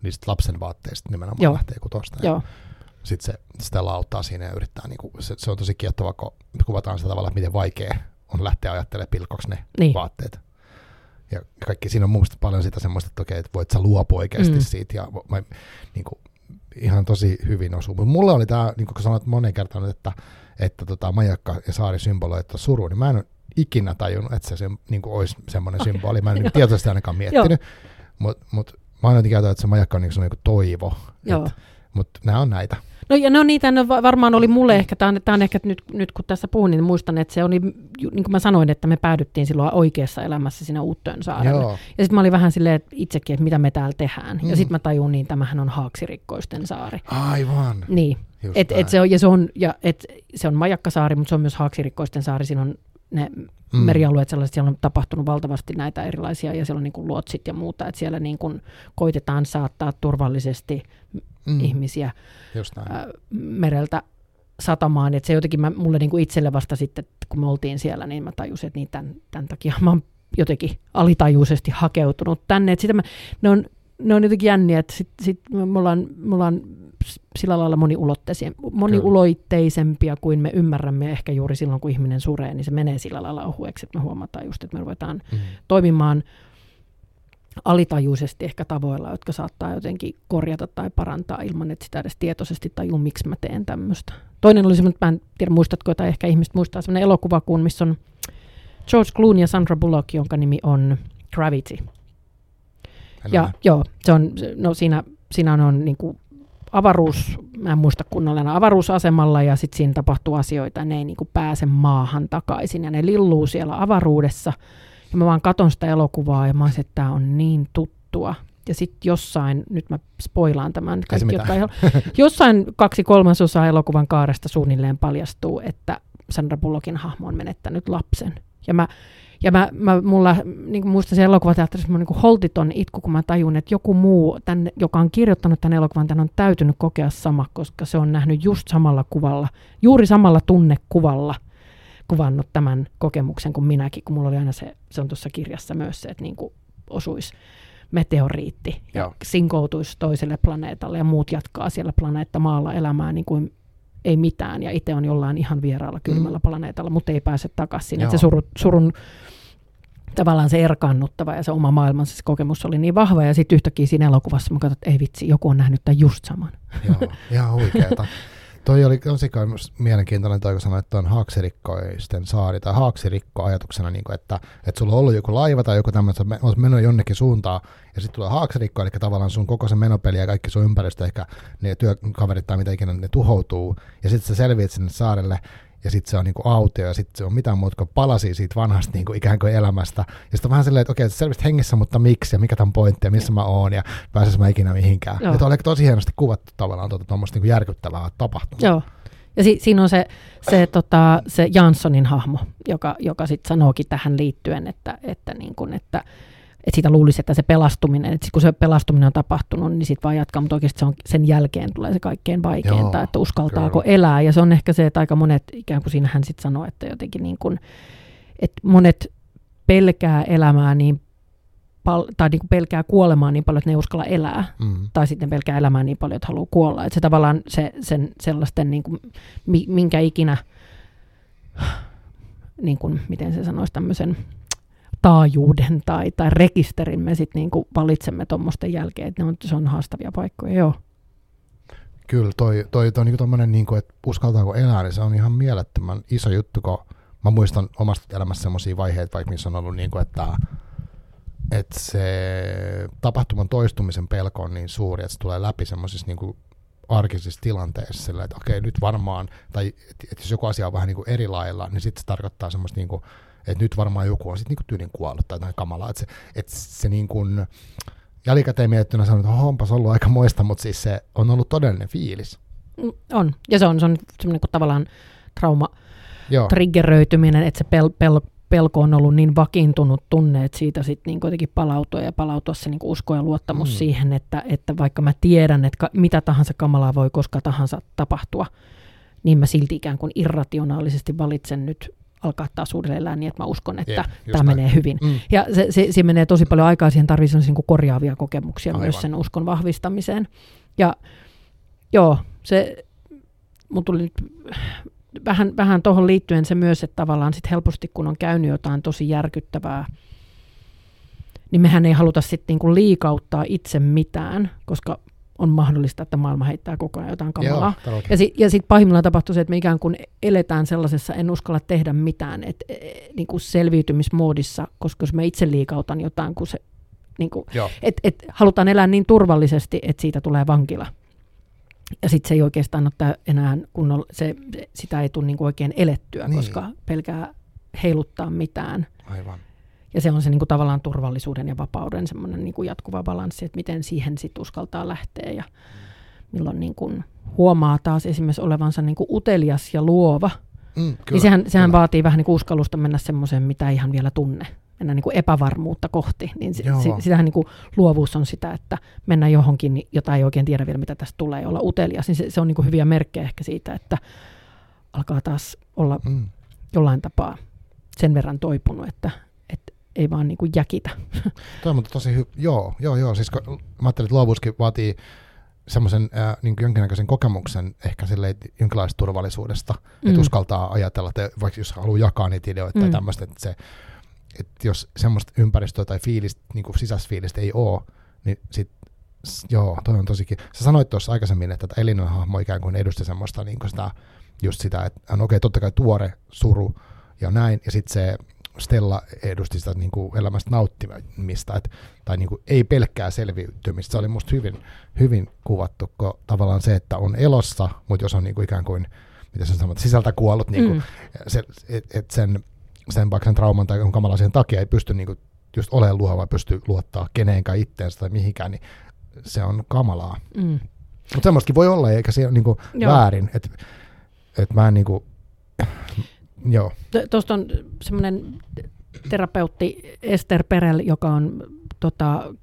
niistä lapsen vaatteista nimenomaan Joo. lähtee kutosta. Joo, Sitten se Stella auttaa siinä ja yrittää, niin kuin, se, se, on tosi kiehtova, kun kuvataan sitä tavalla, että miten vaikea on lähteä ajattelemaan pilkoksi ne niin. vaatteet. Ja kaikki siinä on mun paljon sitä semmoista, että okei, että voit sä luopua oikeasti Mm. mm. siitä. Ja mä, niin kuin, ihan tosi hyvin osuu. Mutta mulle oli tämä, niin kuin sanoit monen kertaan, että, että tota, majakka ja saari symboloivat suru, niin mä en ikinä tajunnut, että se, se niin kuin olisi semmoinen Okei. symboli. Mä en niin Joo. tietoisesti ainakaan miettinyt. Mutta mut, mä oon jotenkin että se majakka on niin kuin, niin kuin toivo. Joo. Mutta nämä on näitä. No ja no niitä ne va- varmaan oli mulle ehkä, tämä on, tää on ehkä nyt, nyt kun tässä puhun, niin muistan, että se oli, niin kuin mä sanoin, että me päädyttiin silloin oikeassa elämässä sinne Uuttöön saarelle. Joo. Ja sitten mä olin vähän silleen että itsekin, että mitä me täällä tehdään. Mm. Ja sitten mä tajun, niin tämähän on Haaksirikkoisten saari. Aivan. Niin, Just et, et se on, ja se on, ja et, se on majakkasaari, mutta se on myös Haaksirikkoisten saari. Siinä on ne mm. merialueet sellaiset, siellä on tapahtunut valtavasti näitä erilaisia, ja siellä on niin kuin luotsit ja muuta, että siellä niin kuin koitetaan saattaa turvallisesti mm. ihmisiä Just näin. ää, mereltä satamaan. Et se jotenkin mä, mulle niinku itselle vasta sitten, että kun me oltiin siellä, niin mä tajusin, että niin tämän, tämän takia mä oon jotenkin alitajuisesti hakeutunut tänne. Et sitä mä, ne, on, ne on jotenkin jänniä, että sit, sit me, ollaan, me ollaan sillä lailla moniuloitteisempia kuin me ymmärrämme ehkä juuri silloin, kun ihminen suree, niin se menee sillä lailla ohueksi, että me huomataan just, että me ruvetaan Mm. toimimaan alitajuisesti ehkä tavoilla, jotka saattaa jotenkin korjata tai parantaa ilman, että sitä edes tietoisesti tajuu, miksi mä teen tämmöistä. Toinen oli semmoinen, mä en tiedä muistatko, tai ehkä ihmiset muistaa, semmoinen elokuva, kun missä on George Clooney ja Sandra Bullock, jonka nimi on Gravity. Ja joo, se on, no siinä, siinä on niin kuin avaruus, mä en muista kunnolla enää, avaruusasemalla ja sitten siinä tapahtuu asioita ne ei niin kuin pääse maahan takaisin ja ne lilluu siellä avaruudessa. Ja mä vaan katon sitä elokuvaa ja mä olisin, että tämä on niin tuttua. Ja sitten jossain, nyt mä spoilaan tämän, kaikki, jotka ei jossain kaksi kolmasosaa elokuvan kaaresta suunnilleen paljastuu, että Sandra Bullockin hahmo on menettänyt lapsen. Ja mä, ja mä, mä mulla, niin kuin muistan sen elokuvateatterissa, mä niin holtiton itku, kun mä tajun, että joku muu, tämän, joka on kirjoittanut tämän elokuvan, tämän on täytynyt kokea sama, koska se on nähnyt just samalla kuvalla, juuri samalla tunnekuvalla kuvannut tämän kokemuksen kuin minäkin, kun mulla oli aina se, se on tuossa kirjassa myös se, että niin kuin osuisi meteoriitti ja Joo. sinkoutuisi toiselle planeetalle ja muut jatkaa siellä planeetta maalla elämää niin kuin ei mitään ja itse on jollain ihan vieraalla kylmällä mm. planeetalla, mutta ei pääse takaisin. Se Joo. suru, surun tavallaan se erkaannuttava ja se oma maailmansa se kokemus oli niin vahva ja sitten yhtäkkiä siinä elokuvassa mä katsoin, että ei vitsi, joku on nähnyt tämän just saman. Joo, ihan huikeeta. Toi oli myös mielenkiintoinen toi, kun sanoit, että on haaksirikkoisten saari tai haaksirikko ajatuksena, niin kuin, että, että sulla on ollut joku laiva tai joku tämmöinen, että olet mennyt jonnekin suuntaan ja sitten tulee haaksirikko, eli tavallaan sun koko se menopeli ja kaikki sun ympäristö, ehkä ne työkaverit tai mitä ikinä, ne tuhoutuu ja sitten sä selviät sinne saarelle ja sitten se on niinku autio ja sitten se on mitään muuta kuin palasia siitä vanhasta niinku ikään kuin elämästä. Ja sitten on vähän silleen, että okei, sä selvisit hengissä, mutta miksi ja mikä tämän pointti ja missä mä oon ja pääsis mä ikinä mihinkään. Joo. Että oli tosi hienosti kuvattu tavallaan tuota tuommoista niinku järkyttävää tapahtumaa. Joo. Ja si- siinä on se, se, tota, se Janssonin hahmo, joka, joka sitten sanookin tähän liittyen, että, että, niin kun, että, että siitä luulisi, että se pelastuminen, että kun se pelastuminen on tapahtunut, niin sitten vaan jatkaa, mutta oikeasti se on, sen jälkeen tulee se kaikkein vaikeinta, Joo, että uskaltaako kyllä. elää. Ja se on ehkä se, että aika monet, ikään kuin siinä hän sitten sanoo, että jotenkin niin kuin, että monet pelkää elämää niin pal- tai niin kuin pelkää kuolemaa niin paljon, että ne ei uskalla elää Mm. tai sitten pelkää elämää niin paljon, että haluaa kuolla. Että se tavallaan se, sen sellaisten, niin kuin, mi- minkä ikinä, niin kuin, miten se sanoisi, tämmöisen taajuuden tai, tai rekisterin me sitten niin kuin valitsemme tuommoisten jälkeen, että on, se on haastavia paikkoja, joo. Kyllä, toi, toi, toi niinku tommonen, niinku, että uskaltaako elää, niin se on ihan mielettömän iso juttu, kun mä muistan omasta elämässä semmoisia vaiheita, vaikka missä on ollut, niinku, että että se tapahtuman toistumisen pelko on niin suuri, että se tulee läpi semmoisissa niin arkisissa tilanteissa että okei, nyt varmaan, tai että et jos joku asia on vähän niin kuin eri lailla, niin sitten se tarkoittaa semmoista niin kuin, että nyt varmaan joku on sitten niin tyylin kuollut tai jotain kamalaa, että se, että se niin kuin, jälkikäteen mietittynä sanoo, että onpas ollut aika moista, mutta siis se on ollut todellinen fiilis. Mm, On, ja se on, se on semmoinen kuin tavallaan trauma, Joo, triggeröityminen, että se pel, pel, pelko on ollut niin vakiintunut tunne, että siitä sitten niin jotenkin palautua ja palautua se niin usko ja luottamus Mm. siihen, että, että vaikka mä tiedän, että mitä tahansa kamalaa voi koska tahansa tapahtua, niin mä silti ikään kuin irrationaalisesti valitsen nyt alkaa taas uudelleen elää niin, että mä uskon, että yeah, tämä menee hyvin. Mm. Ja se, se, siinä menee tosi paljon aikaa, siihen tarvitsee niin kuin korjaavia kokemuksia Aivan. myös sen uskon vahvistamiseen. Ja joo, se, mun tuli nyt vähän, vähän tuohon liittyen se myös, että tavallaan sit helposti kun on käynyt jotain tosi järkyttävää, niin mehän ei haluta sitten niinku liikauttaa itse mitään, koska on mahdollista, että maailma heittää koko ajan jotain kamalaa. Joo. Ja, si- ja sitten pahimmillaan tapahtuu se, että me ikään kuin eletään sellaisessa, en uskalla tehdä mitään, että niin kuin selviytymismoodissa, koska jos mä itse liikautan jotain, kun se, niin kuin, et, et, halutaan elää niin turvallisesti, että siitä tulee vankila. Ja sitten se ei oikeastaan ole enää kunnolla, se, sitä ei tule niin oikein elettyä, niin. koska pelkää heiluttaa mitään. Aivan. Ja se on se niin kuin tavallaan turvallisuuden ja vapauden semmoinen niin kuin jatkuva balanssi, että miten siihen sitten uskaltaa lähteä ja milloin niin kuin huomaa taas esimerkiksi olevansa niin kuin utelias ja luova. Mm, Kyllä, kyllä, niin sehän, sehän kyllä. vaatii vähän niin kuin uskallusta mennä semmoiseen, mitä ihan vielä tunne. Mennä niin kuin epävarmuutta kohti. Niin Joo. se, sitähän niin kuin luovuus on sitä, että mennä johonkin, niin jota ei oikein tiedä vielä, mitä tästä tulee, olla utelias. Niin se, se on niin kuin hyviä merkkejä ehkä siitä, että alkaa taas olla Mm. jollain tapaa sen verran toipunut, että ei vaan niin kuin jäkitä. Toi on tosi hyvä. Joo, joo, joo. Siis kun, mä ajattelin, että luovuuskin vaatii semmoisen äh, niin jonkinnäköisen kokemuksen ehkä silleen, jonkinlaisesta turvallisuudesta, mm. että uskaltaa ajatella, että vaikka jos haluaa jakaa niitä ideoita mm. tai Mm. tämmöistä, että, se, että jos semmoista ympäristöä tai fiilistä, niin kuin sisäisfiilistä ei ole, niin sit, joo, toi on tosikin. Sä sanoit tuossa aikaisemmin, että tämä Elinan hahmo ikään kuin edusti semmoista niin kuin sitä, just sitä, että on okei, okay, totta kai tuore suru ja näin, ja sitten se Stella edusti sitä niin kuin elämästä nauttimista, et, tai niin kuin ei pelkkää selviytymistä. Se oli musta hyvin, hyvin kuvattu, kun tavallaan se, että on elossa, mutta jos on niin kuin ikään kuin, mitä sä sanot, sisältä kuollut, niin kuin, Mm. se, et, et sen, sen vaikka sen trauman tai kamalan asian takia ei pysty niin kuin, just olemaan luova, pysty luottaa keneenkään itteensä tai mihinkään, niin se on kamalaa. Mm. Mutta semmoistakin voi olla, eikä se ole niin kuin väärin. Että et mä en niin kuin, joo, Tuosta on semmoinen terapeutti Ester Perel, joka on tota,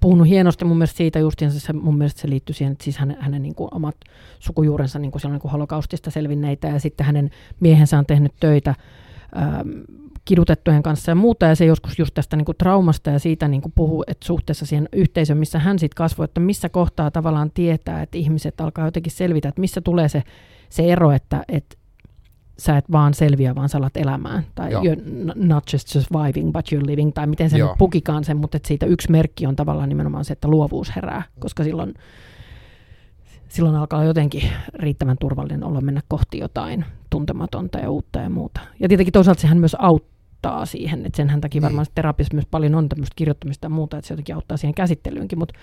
puhunut hienosti mun mielestä siitä justiinsa, se, mun mielestä se liittyy siihen, että siis hänen, hänen niin kuin omat sukujuurensa niin kuin siellä niin kuin holokaustista selvinneitä ja sitten hänen miehensä on tehnyt töitä ähm, kidutettujen kanssa ja muuta, ja se joskus just tästä niin kuin traumasta ja siitä niin kuin puhuu, että suhteessa siihen yhteisöön, missä hän sitten kasvoi, että missä kohtaa tavallaan tietää, että ihmiset alkaa jotenkin selvitä, että missä tulee se, se ero, että, että sä et vaan selviä, vaan sä alat elämään. Tai Joo. you're not just surviving, but you're living. Tai miten se Joo. pukikaan sen, mutta siitä yksi merkki on tavallaan nimenomaan se, että luovuus herää, koska silloin, silloin alkaa jotenkin riittävän turvallinen olla mennä kohti jotain tuntematonta ja uutta ja muuta. Ja tietenkin toisaalta sehän myös auttaa siihen, että senhän takia Niin. varmaan terapiassa myös paljon on tämmöistä kirjoittamista ja muuta, että se jotenkin auttaa siihen käsittelyynkin. Mutta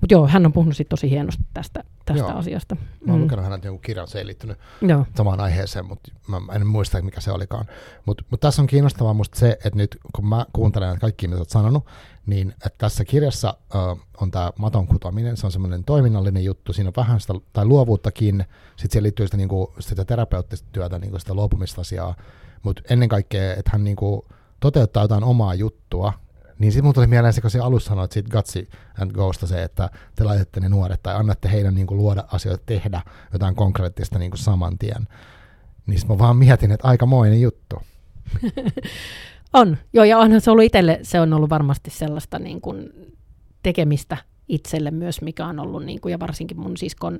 mut joo, hän on puhunut sit tosi hienosti tästä, tästä Joo. asiasta. mä oon mm. lukenut häneltä jonkun kirjan, se ei liittynyt Joo. samaan aiheeseen, mutta mä en muista, mikä se olikaan. Mutta mut tässä on kiinnostavaa musta se, että nyt kun mä kuuntelen näitä kaikkia, mitä sä oot sanonut, niin että tässä kirjassa äh, on tämä maton kutominen, se on semmoinen toiminnallinen juttu, siinä on vähän sitä, tai luovuuttakin, sitten siihen liittyy sitä, niinku, sitä terapeuttista työtä, niinku sitä luopumisasiaa, mutta ennen kaikkea, että hän niinku, toteuttaa jotain omaa juttua, niin sitten mun tuli mieleen se, kun se alussa sanoit siitä Gutsy and Ghosta se, että te laitatte ne nuoret tai annatte heidän niin kuin, luoda asioita, tehdä jotain konkreettista niin kuin saman tien. Niin mä vaan mietin, että aikamoinen juttu. On, joo, ja onhan se ollut itselle, se on ollut varmasti sellaista niin kuin tekemistä itselle myös, mikä on ollut, niin kuin, ja varsinkin mun siskon,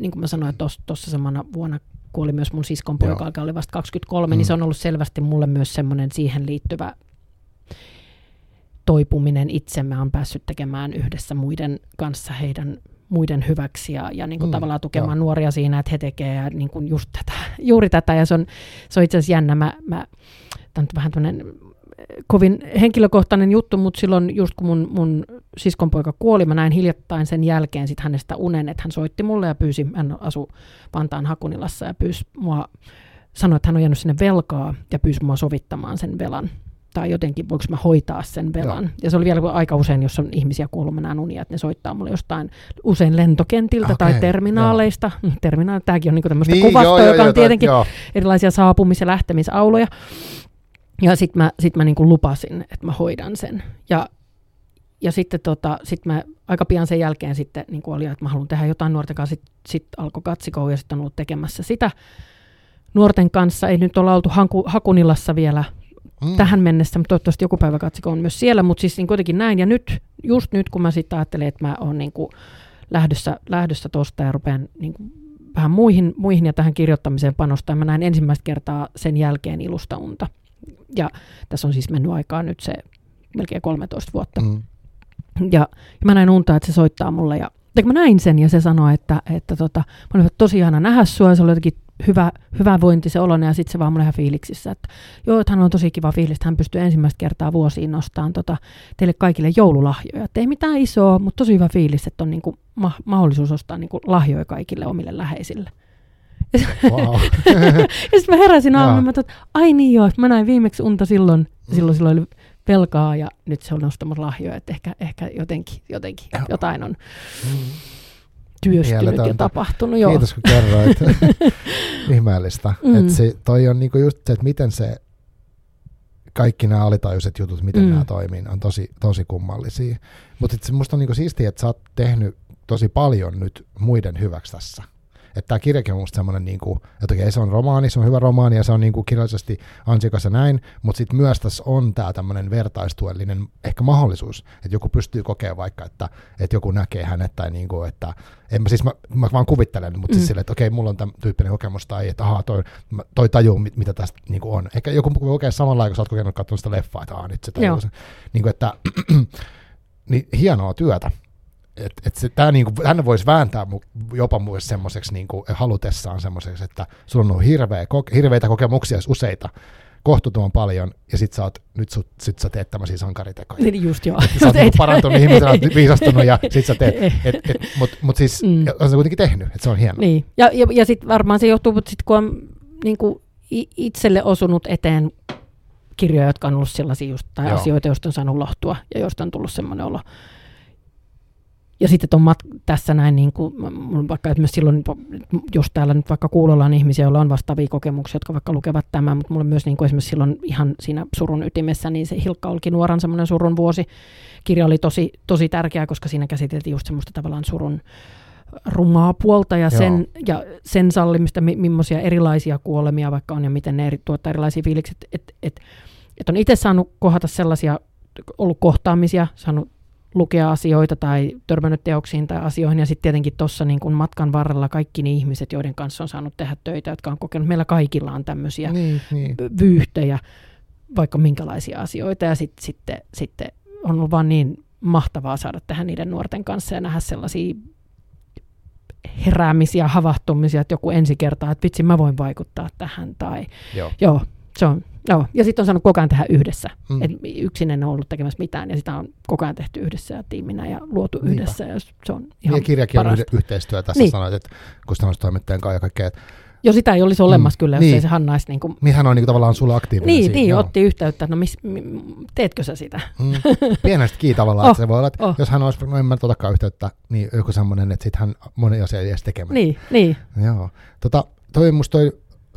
niin kuin mä sanoin, tuossa samana vuonna kuoli myös mun siskon poika, joka oli vasta 23, Mm. niin se on ollut selvästi mulle myös semmoinen siihen liittyvä toipuminen itse. Mä oon päässyt tekemään yhdessä muiden kanssa heidän muiden hyväksi ja, ja niin kuin Mm, tavallaan tukemaan joo. nuoria siinä, että he tekee ja niin kuin just tätä, juuri tätä. Ja se on, se on itse asiassa jännä. Mä, mä, tämä on vähän tämmöinen kovin henkilökohtainen juttu, mutta silloin just kun mun, mun siskonpoika kuoli, mä näin hiljattain sen jälkeen sit hänestä unen, että hän soitti mulle ja pyysi, hän asui Vantaan Hakunilassa ja pyysi mua, sanoi, että hän on jäänyt sinne velkaa ja pyysi mua sovittamaan sen velan tai jotenkin voiko mä hoitaa sen velan. Joo. Ja se oli vielä aika usein, jos on ihmisiä kuollut, mä näen unia, että ne soittaa mulle jostain usein lentokentiltä okay, tai terminaaleista. Joo. Terminaali, tämäkin on niinku tämmöistä niin, kuvastoa, joo, joka joo, on tietenkin joo. erilaisia saapumis- ja lähtemisauloja. Ja sitten mä, sit mä niinku lupasin, että mä hoidan sen. Ja, ja sitten tota, sit mä aika pian sen jälkeen sitten niin oli, että mä haluan tehdä jotain nuorten kanssa. Sitten sit alkoi katsikoon ja sitten on ollut tekemässä sitä nuorten kanssa. Ei nyt olla oltu Haku, Hakunilassa vielä mm. tähän mennessä, mutta toivottavasti joku päivä katsiko on myös siellä, mutta siis niin kuitenkin näin. Ja nyt, just nyt kun mä sitten ajattelen, että mä oon niin kuin lähdössä, lähdössä tuosta ja rupean niin kuin vähän muihin, muihin ja tähän kirjoittamiseen panostaa, mä näin ensimmäistä kertaa sen jälkeen ilusta unta. Ja tässä on siis mennyt aikaa nyt se melkein 13 vuotta. Mm. Ja, ja mä näin unta, että se soittaa mulle ja ja mä näin sen ja se sanoi, että, että tota, mä olin tosi ihana nähdä sua ja se oli jotenkin hyvä, hyvä vointi se olonen ja sitten se vaan mulle ihan fiiliksissä, että joo, että hän on tosi kiva fiilis, että hän pystyy ensimmäistä kertaa vuosiin nostamaan tota, teille kaikille joululahjoja. Et ei mitään isoa, mutta tosi hyvä fiilis, että on niinku ma- mahdollisuus ostaa niinku lahjoja kaikille omille läheisille. Wow. ja sitten mä heräsin aamulla, mä että ai niin joo, mä näin viimeksi unta silloin, silloin, silloin oli velkaa ja nyt se on nostamassa lahjoja, että ehkä, ehkä jotenkin, jotenkin jotain on. Mm työstynyt ja tapahtunut. Joo. Kiitos kun kerroit. Ihmeellistä. Mm. Et se, toi on niinku just se, että miten se kaikki nämä alitajuiset jutut, miten mm. nämä toimii, on tosi, tosi kummallisia. Mutta musta on niinku siistiä, että sä oot tehnyt tosi paljon nyt muiden hyväksi tässä. Että tämä kirjakin on musta semmoinen, niin kuin, että okei, se on romaani, se on hyvä romaani ja se on niin kuin kirjallisesti ansiokas ja näin, mutta sitten myös tässä on tämä tämmöinen vertaistuellinen ehkä mahdollisuus, että joku pystyy kokemaan vaikka, että, että joku näkee hänet tai niin kuin, että en mä siis, mä, mä vaan kuvittelen, mutta siis mm. siis silleen, että okei, mulla on tämä tyyppinen kokemus tai että ahaa, toi, toi tajuu, mit, mitä tästä niin kuin on. Ehkä joku kokee samalla kun sä oot kokenut katsonut sitä leffaa, että ahaa, nyt se tajuu. Niin kuin, että niin hienoa työtä et, et se, tää niinku, hän voisi vääntää jopa myös semmoiseksi niinku, halutessaan semmoiseksi, että sulla on ollut hirveä, hirveitä kokemuksia, useita, kohtuuttoman paljon, ja sit sä, oot, nyt sut, sit sä teet tämmöisiä sankaritekoja. Niin just joo. Sä oot niinku parantunut ihmisenä, oot viisastunut, ja sit sä teet. Et, et, Mutta mut siis, mm. on se kuitenkin tehnyt, että se on hienoa. Niin, ja, ja, ja sitten varmaan se johtuu, että sit kun on niin kuin itselle osunut eteen kirjoja, jotka on ollut sellaisia just, tai Joo. asioita, joista on saanut lohtua, ja joista on tullut semmoinen olo, ja sitten on mat- tässä näin, niin kuin, vaikka että myös silloin, jos täällä nyt vaikka kuulolla on ihmisiä, joilla on vastaavia kokemuksia, jotka vaikka lukevat tämän, mutta mulle myös niin kuin esimerkiksi silloin ihan siinä surun ytimessä, niin se Hilkka Olkinuoran semmoinen surun vuosi kirja oli tosi, tosi tärkeä, koska siinä käsiteltiin just semmoista tavallaan surun rumaa puolta ja sen, ja sen sallimista, mi- millaisia erilaisia kuolemia vaikka on ja miten ne eri, tuottaa erilaisia fiilikset, että et, et on itse saanut kohdata sellaisia, ollut kohtaamisia, saanut lukea asioita tai törmännyt teoksiin tai asioihin. Ja sitten tietenkin tuossa niin kun matkan varrella kaikki ne ihmiset, joiden kanssa on saanut tehdä töitä, jotka on kokenut, meillä kaikilla on tämmöisiä niin, niin. vyyhtejä, vaikka minkälaisia asioita. Ja sitten sit, sitten on ollut vaan niin mahtavaa saada tehdä niiden nuorten kanssa ja nähdä sellaisia heräämisiä, havahtumisia, että joku ensi kertaa, että vitsi, mä voin vaikuttaa tähän. Tai, joo. joo se on Joo, ja sitten on saanut koko ajan tehdä yhdessä. Mm. Et yksin en ole ollut tekemässä mitään, ja sitä on koko ajan tehty yhdessä ja tiiminä ja luotu Niinpä. yhdessä. Ja se on ihan ja kirjakin parasta. on yhteistyö tässä niin. sanoit, että kustannustoimittajan kanssa ja kaikkea. Jo sitä ei olisi olemassa mm, kyllä, jos niin. ei se Hanna olisi... Niin, kuin... niin hän on niin kuin tavallaan sulla aktiivinen Niin, siinä, niin joo. otti yhteyttä, että no mis, teetkö sä sitä? Mm, pienestä kiinni tavallaan, oh, että se voi olla, että oh. jos hän olisi, no en mä otakaan yhteyttä, niin joku semmoinen, että sitten hän moni asia ei edes tekemään. Niin, niin. Joo. Tota, toi musta toi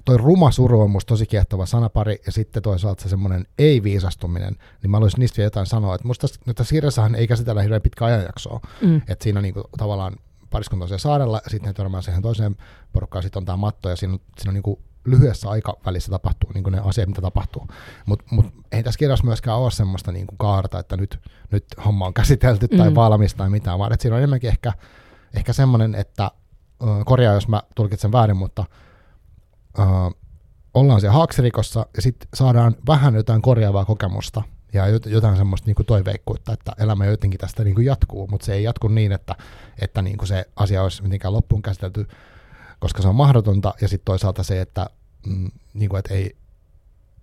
toi ruma suru on musta tosi kiehtova sanapari, ja sitten toisaalta se semmoinen ei-viisastuminen, niin mä haluaisin niistä vielä jotain sanoa, että musta tässä kirjassahan ei käsitellä hirveän pitkä ajanjaksoa, mm. että siinä on niinku tavallaan pariskunta on saarella, ja sitten ne törmää siihen toiseen porukkaan, sitten on tämä matto, ja siinä on, siinä on niinku lyhyessä aikavälissä tapahtuu niin ne asiat, mitä tapahtuu. Mutta mut, ei tässä kirjassa myöskään ole semmoista niin kuin kaarta, että nyt, nyt homma on käsitelty tai mm. valmis tai mitään, vaan että siinä on enemmänkin ehkä, ehkä semmoinen, että korjaa, jos mä tulkitsen väärin, mutta uh, ollaan siellä haaksirikossa ja sitten saadaan vähän jotain korjaavaa kokemusta ja jotain semmoista niin kuin toiveikkuutta, että elämä jotenkin tästä niin kuin jatkuu, mutta se ei jatku niin, että, että niin kuin se asia olisi mitenkään loppuun käsitelty, koska se on mahdotonta, ja sitten toisaalta se, että, mm, niin kuin, että ei,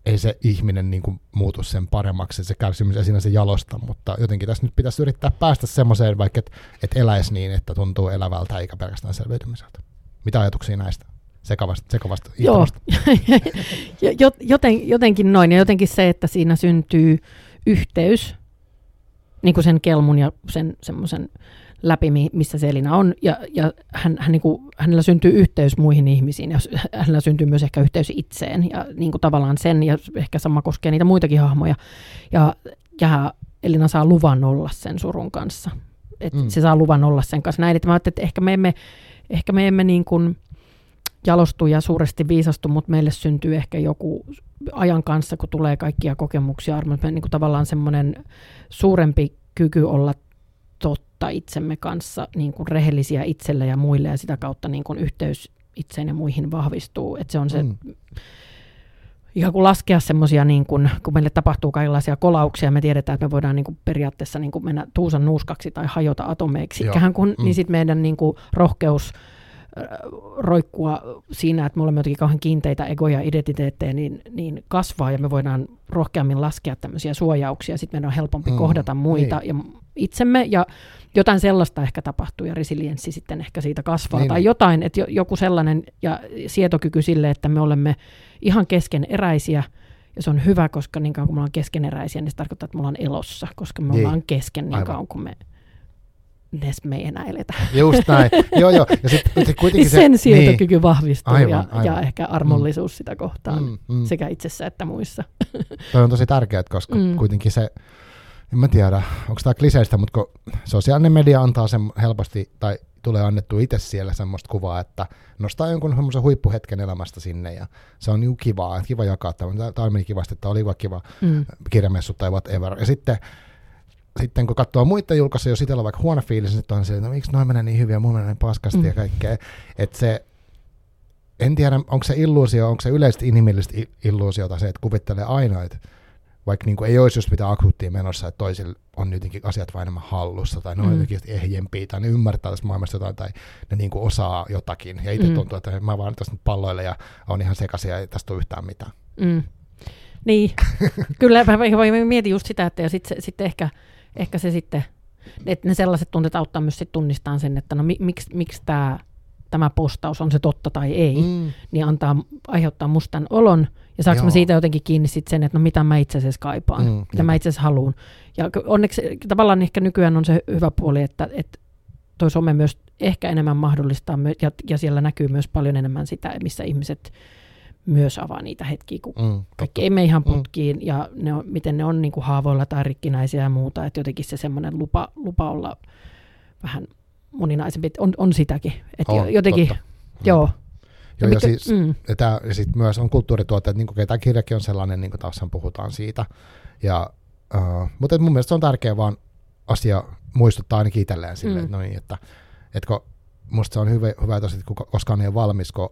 ei se ihminen niin kuin muutu sen paremmaksi, se kärsimys ei siinä se jalosta, mutta jotenkin tässä nyt pitäisi yrittää päästä semmoiseen, vaikka että et eläisi niin, että tuntuu elävältä eikä pelkästään selviytymiseltä. Mitä ajatuksia näistä? Sekavasta, sekavasta Joo, Joten, jotenkin noin, ja jotenkin se, että siinä syntyy yhteys niin kuin sen kelmun ja sen semmoisen läpi, missä Selina on, ja, ja hän, hän, niin kuin, hänellä syntyy yhteys muihin ihmisiin, ja hänellä syntyy myös ehkä yhteys itseen, ja niin kuin tavallaan sen, ja ehkä sama koskee niitä muitakin hahmoja, ja, ja Elina saa luvan olla sen surun kanssa, että mm. se saa luvan olla sen kanssa. Näin, että mä ajattelin, että ehkä me emme, ehkä me emme niin kuin jalostu ja suuresti viisastu, mutta meille syntyy ehkä joku ajan kanssa, kun tulee kaikkia kokemuksia, armoja, niin kuin tavallaan semmoinen suurempi kyky olla totta itsemme kanssa, niin kuin rehellisiä itselle ja muille, ja sitä kautta niin kuin yhteys itseen ja muihin vahvistuu. Että se on se, mm. ihan kuin laskea semmoisia, niin kun, kun meille tapahtuu kaikenlaisia kolauksia, me tiedetään, että me voidaan niin kuin periaatteessa niin kuin mennä tuusan nuuskaksi tai hajota atomeiksi, Ikään kuin, mm. niin sitten meidän niin kuin rohkeus roikkua siinä, että me olemme jotenkin kauhean kiinteitä egoja ja identiteettejä, niin, niin kasvaa ja me voidaan rohkeammin laskea tämmöisiä suojauksia. Sitten meidän on helpompi mm, kohdata muita niin. ja itsemme ja jotain sellaista ehkä tapahtuu ja resilienssi sitten ehkä siitä kasvaa. Niin. Tai niin. jotain, että joku sellainen ja sietokyky sille, että me olemme ihan keskeneräisiä ja se on hyvä, koska niin kauan kuin me ollaan keskeneräisiä, niin se tarkoittaa, että me ollaan elossa, koska me niin. ollaan kesken niin kauan kuin me edes me ei enää eletä. Just näin, joo joo. Ja sit, sit kuitenkin se, sen sietokyky niin. vahvistuu aivan, ja, aivan. ja ehkä armollisuus mm. sitä kohtaan mm, mm. sekä itsessä että muissa. Toi on tosi tärkeää, koska mm. kuitenkin se, en mä tiedä, onko tämä kliseistä, mutta kun sosiaalinen media antaa sen helposti, tai tulee annettu itse siellä semmoista kuvaa, että nostaa jonkun semmoisen huippuhetken elämästä sinne ja se on niin kivaa, kiva jakaa. Tämä meni kivasti, että oli kiva mm. kirjamessu tai whatever. Ja sitten sitten kun katsoo muita julkaisuja, jos itsellä on vaikka huono fiilis, niin sitten on se, että no, miksi noin menee niin hyviä, mulla menee niin paskasti mm. ja kaikkea. Että se, en tiedä, onko se illuusio, onko se yleisesti inhimillistä illuusiota se, että kuvittelee aina, että vaikka niin kuin ei olisi just mitään akuuttia menossa, että toisilla on jotenkin asiat vain enemmän hallussa, tai ne on mm. jotenkin ehjempiä, tai ne ymmärtää tästä maailmasta jotain, tai ne niin kuin osaa jotakin. Ja itse mm. tuntuu, että mä vaan tässä nyt palloille ja on ihan sekaisin ja ei tästä ole yhtään mitään. Mm. Niin, kyllä mä, mä mietin just sitä, että ja sitten sit ehkä ehkä se sitten, että ne sellaiset tunteet auttaa myös sit tunnistamaan sen, että no miksi, miksi tämä tämä postaus on se totta tai ei, mm. niin antaa, aiheuttaa musta tämän olon, ja saanko mä siitä jotenkin kiinni sit sen, että no mitä mä itse asiassa kaipaan, mm, mitä mä itse asiassa haluan. Ja onneksi tavallaan ehkä nykyään on se hyvä puoli, että, että toi some myös ehkä enemmän mahdollistaa, ja, ja siellä näkyy myös paljon enemmän sitä, missä ihmiset myös avaa niitä hetkiä, kun mm, kaikki ei mene ihan mm. putkiin mm. ja ne on, miten ne on niin kuin haavoilla tai rikkinäisiä ja muuta, että jotenkin se semmoinen lupa, lupa olla vähän moninaisempi, on, on sitäkin. Että on, jotenkin, totta. joo. Joo, ja, ja, siis, mm. ja, tää, ja sit myös on kulttuurituotteet, niin kuin tämä kirjakin on sellainen, niin kuin taas puhutaan siitä. Ja, uh, mutta mun mielestä se on tärkeä vaan asia muistuttaa ainakin itselleen silleen, mm. että, no niin, että, että kun, musta se on hyvä, hyvä että koskaan ei ole valmis, kun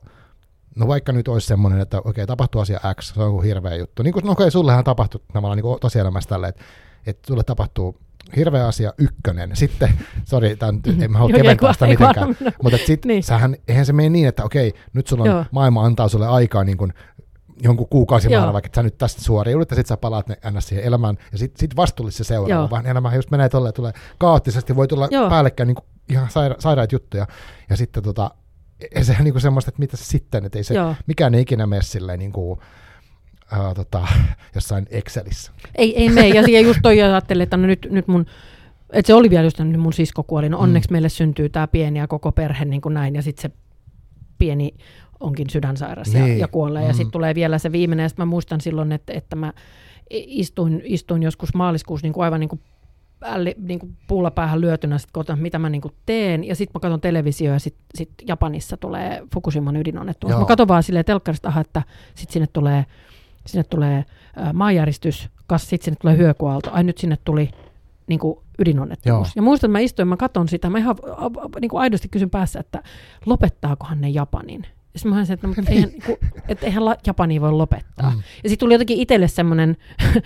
no vaikka nyt olisi semmoinen, että okei, okay, tapahtuu asia X, se on hirveä juttu. Niin kuin, no okei, okay, sullehan tapahtuu tavallaan niin tosielämässä tälle, että, että sulle tapahtuu hirveä asia ykkönen. Sitten, sori, tämän, en mä halua keventää sitä mitenkään, mutta sitten niin. sähän, eihän se mene niin, että okei, nyt sulla on, Joo. maailma antaa sulle aikaa niin kuin jonkun kuukausimäärä, vaikka että sä nyt tästä suoriudut ja sitten sä palaat ne ns. siihen elämään ja sitten sit vastuullisesti se seuraava, Joo. vaan elämä just menee tolleen, tulee kaoottisesti, voi tulla Joo. päällekkäin niin ihan saira- sairaat juttuja ja sitten tota, ei sehän niinku semmoista, että mitä se sitten, että ei se, Joo. mikään ei ikinä mene silleen niinku, uh, tota, jossain Excelissä. Ei, ei mene, ja, just toi ajattelin, että no nyt, nyt mun, että se oli vielä just nyt mun sisko kuoli, no onneksi mm. meille syntyy tämä pieni ja koko perhe niin kuin näin, ja sitten se pieni onkin sydänsairas niin. ja, ja kuolee, mm. ja sitten tulee vielä se viimeinen, ja sitten mä muistan silloin, että, että mä istuin, istuin joskus maaliskuussa niin kuin aivan niin kuin älli, niin kuin puulla päähän lyötynä, sit kotona, mitä mä niin kuin teen, ja sitten mä katson televisio, ja sitten sit Japanissa tulee Fukushiman ydinonnettomuus. Mä katson vaan silleen telkkarista, aha, että sitten sinne tulee, sinne tulee ä, maanjäristys, sitten sinne tulee hyökuaalto, ai nyt sinne tuli niin kuin ydinonnettomuus. Joo. Ja muistan, että mä istuin, mä katson sitä, mä ihan a, a, niin kuin aidosti kysyn päässä, että lopettaakohan ne Japanin. Ja sitten mä että, no, mutta eihän, ku, että eihän Japani voi lopettaa. Mm. Ja sitten tuli jotenkin itselle semmoinen,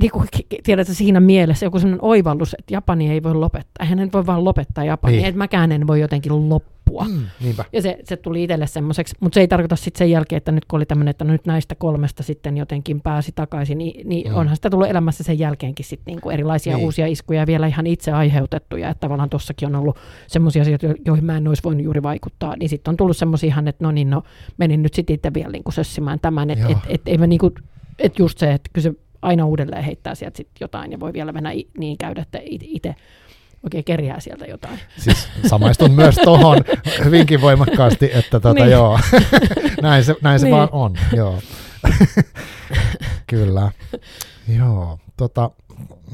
niin kuin tiedätkö, siinä mielessä joku semmoinen oivallus, että Japani ei voi lopettaa. Eihän ne voi vaan lopettaa Japania. Niin. Että mäkään en voi jotenkin loppua. Mm, niinpä. Ja se, se tuli itselle semmoiseksi, mutta se ei tarkoita sitten sen jälkeen, että nyt kun oli tämmöinen, että no nyt näistä kolmesta sitten jotenkin pääsi takaisin, niin, niin Mm. onhan sitä tullut elämässä sen jälkeenkin sitten niinku erilaisia Niin. uusia iskuja, vielä ihan itse aiheutettuja, että tavallaan tuossakin on ollut semmoisia asioita, jo- joihin mä en olisi voinut juuri vaikuttaa, niin sitten on tullut semmoisia ihan, että no niin, no menin nyt sitten itse vielä niinku sössimään tämän, että et, et, ei mä niinku, et just se, että kyllä se aina uudelleen heittää sieltä sit jotain ja voi vielä mennä niin käydä, että itse oikein kerjää sieltä jotain. Siis samaistun myös tohon hyvinkin voimakkaasti, että tota, Niin. joo, näin se, näin se Niin. vaan on, joo. Kyllä. Joo, tota,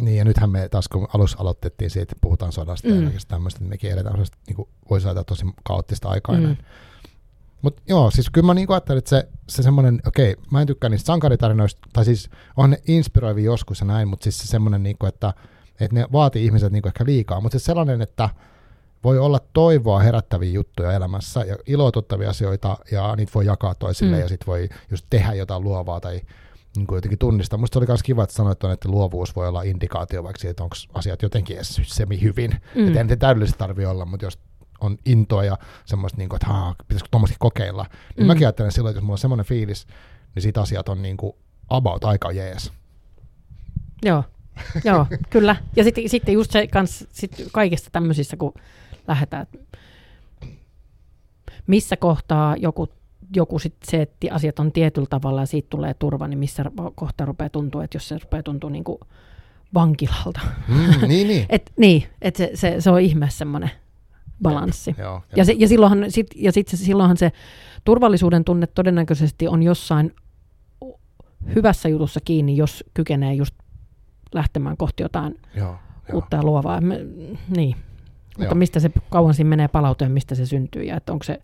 niin ja nythän me taas kun alussa aloitettiin siitä, että puhutaan sodasta mm. ja Mm. kaikesta tämmöistä, niin mekin eletään sellaista, niin kuin voisi ajatella tosi kaoottista aikaa. Mm. Mm. Mutta joo, siis kyllä mä niin ajattelin, että se, se semmoinen, okei, mä en tykkää niistä sankaritarinoista, tai siis on ne inspiroivia joskus ja näin, mutta siis se semmoinen, niin kuin, että, että ne vaatii ihmiset niin kuin ehkä liikaa, mutta siis sellainen, että voi olla toivoa herättäviä juttuja elämässä ja ilotuttavia asioita ja niitä voi jakaa toisille mm. Ja sitten voi just tehdä jotain luovaa tai niin kuin jotenkin tunnistaa. Musta oli myös kiva, että sanoit, että luovuus voi olla indikaatio vaikka siitä, että onko asiat jotenkin edes semi hyvin. Mm. Että ei täydellisesti tarvitse olla, mutta jos on intoa ja semmoista, niin kuin, että haa, pitäisikö tuommoistakin kokeilla, niin mm. Mäkin ajattelen silloin, että jos mulla on semmoinen fiilis, niin siitä asiat on niin kuin about aika jees. Joo, joo kyllä. Ja sitten sitten just se kans, sit kaikista tämmöisissä, kun lähdetään, missä kohtaa joku, joku sit se, että asiat on tietyllä tavalla ja siitä tulee turva, niin missä kohtaa rupeaa tuntua, että jos se rupeaa tuntua niin kuin vankilalta. Mm, niin, niin. Et, niin, että se, se, se on ihme semmoinen balanssi. Joo, Ja, se, ja, silloinhan, sit, ja sit se, silloinhan se turvallisuuden tunne todennäköisesti on jossain hyvässä jutussa kiinni, jos kykenee just lähtemään kohti jotain joo, uutta ja luovaa. Me, niin. Mutta Joo. mistä se kauan siinä menee palauteen, mistä se syntyy ja että onko se,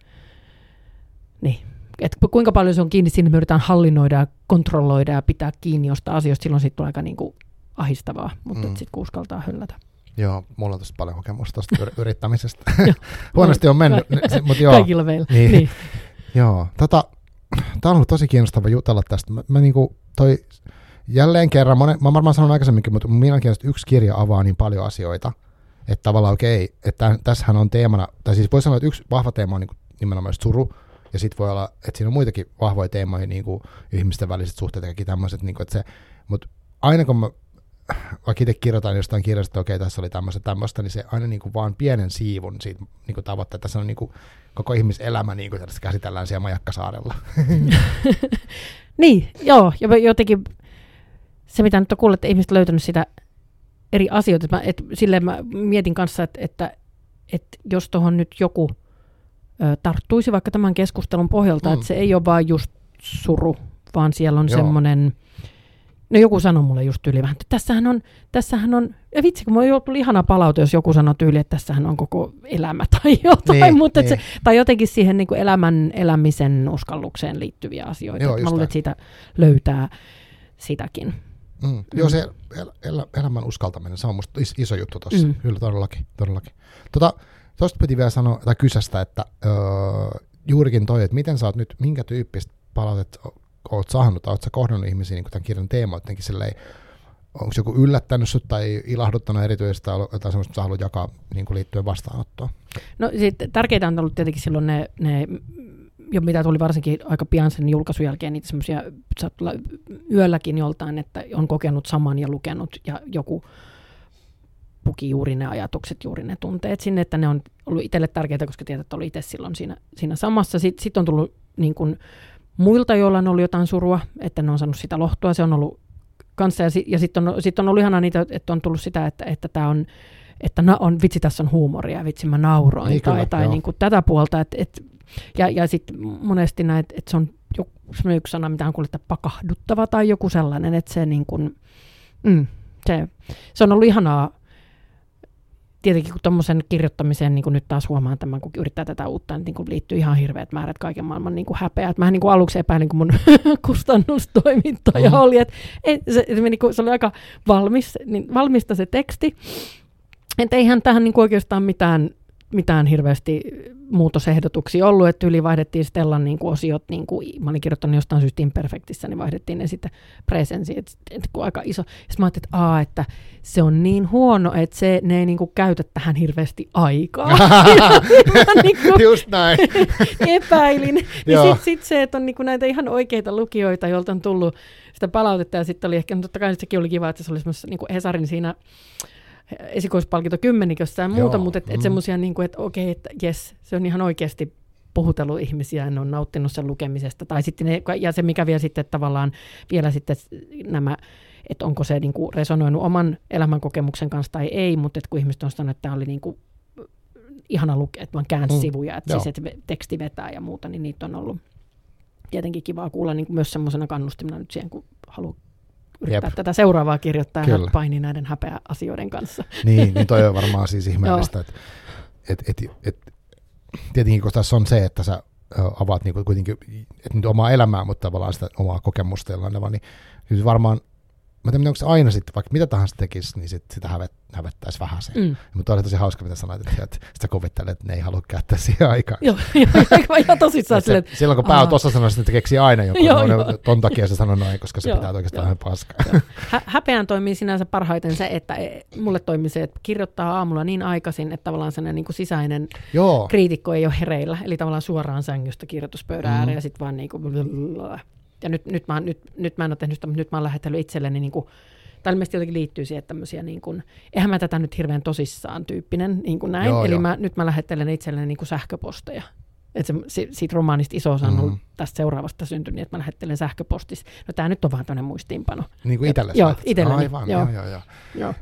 niin. Et kuinka paljon se on kiinni siinä, että me yritetään hallinnoida ja kontrolloida ja pitää kiinni jostain asioista, silloin siitä tulee aika niin kuin ahistavaa, mutta Mm. sitten kun uskaltaa höllätä. Joo, mulla on tosi paljon kokemusta tuosta yr- yrittämisestä. Huonosti on mennyt, mutta joo. Kaikilla meillä. Niin. Niin. Joo, tota, tämä on ollut tosi kiinnostava jutella tästä. Mä, mä niinku toi jälleen kerran, monen, mä varmaan sanonut aikaisemminkin, mutta mielenkiintoista yksi kirja avaa niin paljon asioita, että tavallaan okei, okay, että tässähän on teemana, tai siis voi sanoa, että yksi vahva teema on niinku nimenomaan just suru, ja sitten voi olla, että siinä on muitakin vahvoja teemoja, niin kuin ihmisten väliset suhteet ja kaikki tämmöiset, niin kuin, että se, mutta aina kun mä vaikka itse kirjoitan jostain kirjasta, että okei, tässä oli tämmöistä tämmöistä, niin se aina niin kuin vaan pienen siivun siitä niin kuin tavoittaa, että tässä on niin kuin koko ihmiselämä niin kuin tällaista käsitellään siellä Majakkasaarella. Niin, joo. Ja jotenkin se, mitä nyt on kuullut, että ihmiset löytänyt sitä eri asioita. Mä, et, silleen mä mietin kanssa, että, että, että jos tuohon nyt joku ö, tarttuisi vaikka tämän keskustelun pohjalta, Mm. että se ei ole vain just suru, vaan siellä on semmoinen, no joku sanoi mulle just tyyli vähän, että tässähän on, tässähän on, ja vitsi, kun mulla tullut ihana palaute, jos joku sanoo tyyli, että tässähän on koko elämä tai jotain, Niin, mutta niin. se, tai jotenkin siihen niin kuin elämän elämisen uskallukseen liittyviä asioita. Joo, mä luulen, että siitä löytää sitäkin. Mm. Joo, se el, el, elämän uskaltaminen, se on musta is, iso juttu tuossa. Mm. Mm. Kyllä, todellakin. todellakin. Tota, Tuosta piti vielä sanoa, tai kysästä, että öö, juurikin toi, että miten sä oot nyt, minkä tyyppistä palautet o- oot saanut, oot sä kohdannut ihmisiä niin tämän kirjan teemoittenkin silleen, onko joku yllättänyt sut tai ilahduttanut erityisesti tai jotain mitä sä haluat jakaa niin kuin liittyen vastaanottoon? No sitten tärkeintä on ollut tietenkin silloin ne, ne jo mitä tuli varsinkin aika pian sen julkaisun jälkeen, niitä semmoisia, yölläkin joltain, että on kokenut saman ja lukenut ja joku puki juuri ne ajatukset, juuri ne tunteet sinne, että ne on ollut itselle tärkeitä, koska tiedät, että oli itse silloin siinä, siinä samassa. Sitten sit on tullut niin kuin muilta, joilla on ollut jotain surua, että ne on saanut sitä lohtua, se on ollut kanssa. Ja, si, ja sitten on, sit on ollut ihanaa niitä, että on tullut sitä, että, että tämä on, että na, on, vitsi tässä on huumoria, vitsi mä nauroin, Niin tai, kyllä, tai joo. niin kuin tätä puolta. Et, et, ja ja sitten monesti näet, että se on joku, yksi sana, mitä on kuullut, että pakahduttava tai joku sellainen, että se, niin kuin, mm, se, se on ollut ihanaa tietenkin kun tuommoisen kirjoittamiseen, niin kuin nyt taas huomaan tämän, kun yrittää tätä uutta, niin, niin liittyy ihan hirveät määrät kaiken maailman niin kuin häpeät. Mä niin kuin aluksi epäilin, kun mun kustannustoimittaja Mhm. mm. oli, että et, se, se, meni, kun se oli aika valmis, niin valmista se teksti. Että eihän tähän niin kuin oikeastaan mitään mitään hirveästi muutosehdotuksia ollut, että yli vaihdettiin Stellan niin kuin osiot, niin kuin mä olin kirjoittanut jostain syystä Imperfectissä, niin vaihdettiin ne sitten presensi, että, että kun aika iso. Ja mä ajattelin, että, aa, että se on niin huono, että se, ne ei niin kuin käytä tähän hirveästi aikaa. niin kuin Just näin. epäilin. Niin sitten sit se, että on niin kuin näitä ihan oikeita lukijoita, joilta on tullut sitä palautetta, ja sitten oli ehkä, no totta kai sekin oli kiva, että se oli semmoisessa niin Hesarin siinä esikoispalkinto kymmenikössä ja muuta, Joo, mutta et, et mm. semmoisia, niin kuin, että okei, että jes, se on ihan oikeasti puhutellut ihmisiä, ne on nauttinut sen lukemisesta. Tai sitten ne, ja se, mikä vielä sitten tavallaan vielä sitten nämä, että onko se niin kuin resonoinut oman elämänkokemuksen kanssa tai ei, mutta että kun ihmiset on sanonut, että tämä oli niin kuin ihana lukea, että vaan käänsi mm. sivuja, että, siis, että teksti vetää ja muuta, niin niitä on ollut tietenkin kivaa kuulla niin kuin myös semmoisena kannustimena nyt siihen, kun haluaa yrittää Jep. tätä seuraavaa kirjoittaa ja painii näiden häpeä asioiden kanssa. Niin, niin toi on varmaan siis ihmeellistä, että et, et, et, tietenkin kun tässä on se, että sä avaat niinku kuitenkin, et nyt omaa elämää, mutta tavallaan sitä omaa kokemusta jollain niin siis varmaan mä tiedän, onko se aina sitten, vaikka mitä tahansa tekisi, niin sit, sitä hävet, hävettäisi vähän se. Mm. Mutta oli tosi hauska, mitä sanoit, että, että sitä kuvittelee, että ne ei halua käyttää siihen aikaan. Joo, joo, ihan tosissaan silleen. Silloin kun pää tuossa sanoi, että keksii aina joku, joo, no, joo. ton takia se sanoi noin, koska se joo, pitää oikeastaan ihan paskaa. Hä- häpeään toimii sinänsä parhaiten se, että e, mulle toimii se, että kirjoittaa aamulla niin aikaisin, että tavallaan sellainen niin kuin sisäinen joo. kriitikko ei ole hereillä, eli tavallaan suoraan sängystä kirjoituspöydän mm. ääreen ja sitten vaan niin kuin ja nyt, nyt, mä, nyt, nyt mä en ole tehnyt sitä, mutta nyt mä oon lähetellyt itselleni niin kuin, tai ilmeisesti jotenkin liittyy siihen, että tämmöisiä, niin kuin, eihän mä tätä nyt hirveän tosissaan tyyppinen, niin kuin näin. Joo, Eli Mä, nyt mä lähettelen itselleni niin kuin sähköposteja. Että se, siitä romaanista iso osa on mm-hmm. tästä seuraavasta syntynyt, että mä lähettelen sähköpostissa. No tämä nyt on vaan tämmöinen muistiinpano. Niin kuin itsellesi? Joo, itselleni. Aivan, joo. joo, joo, joo.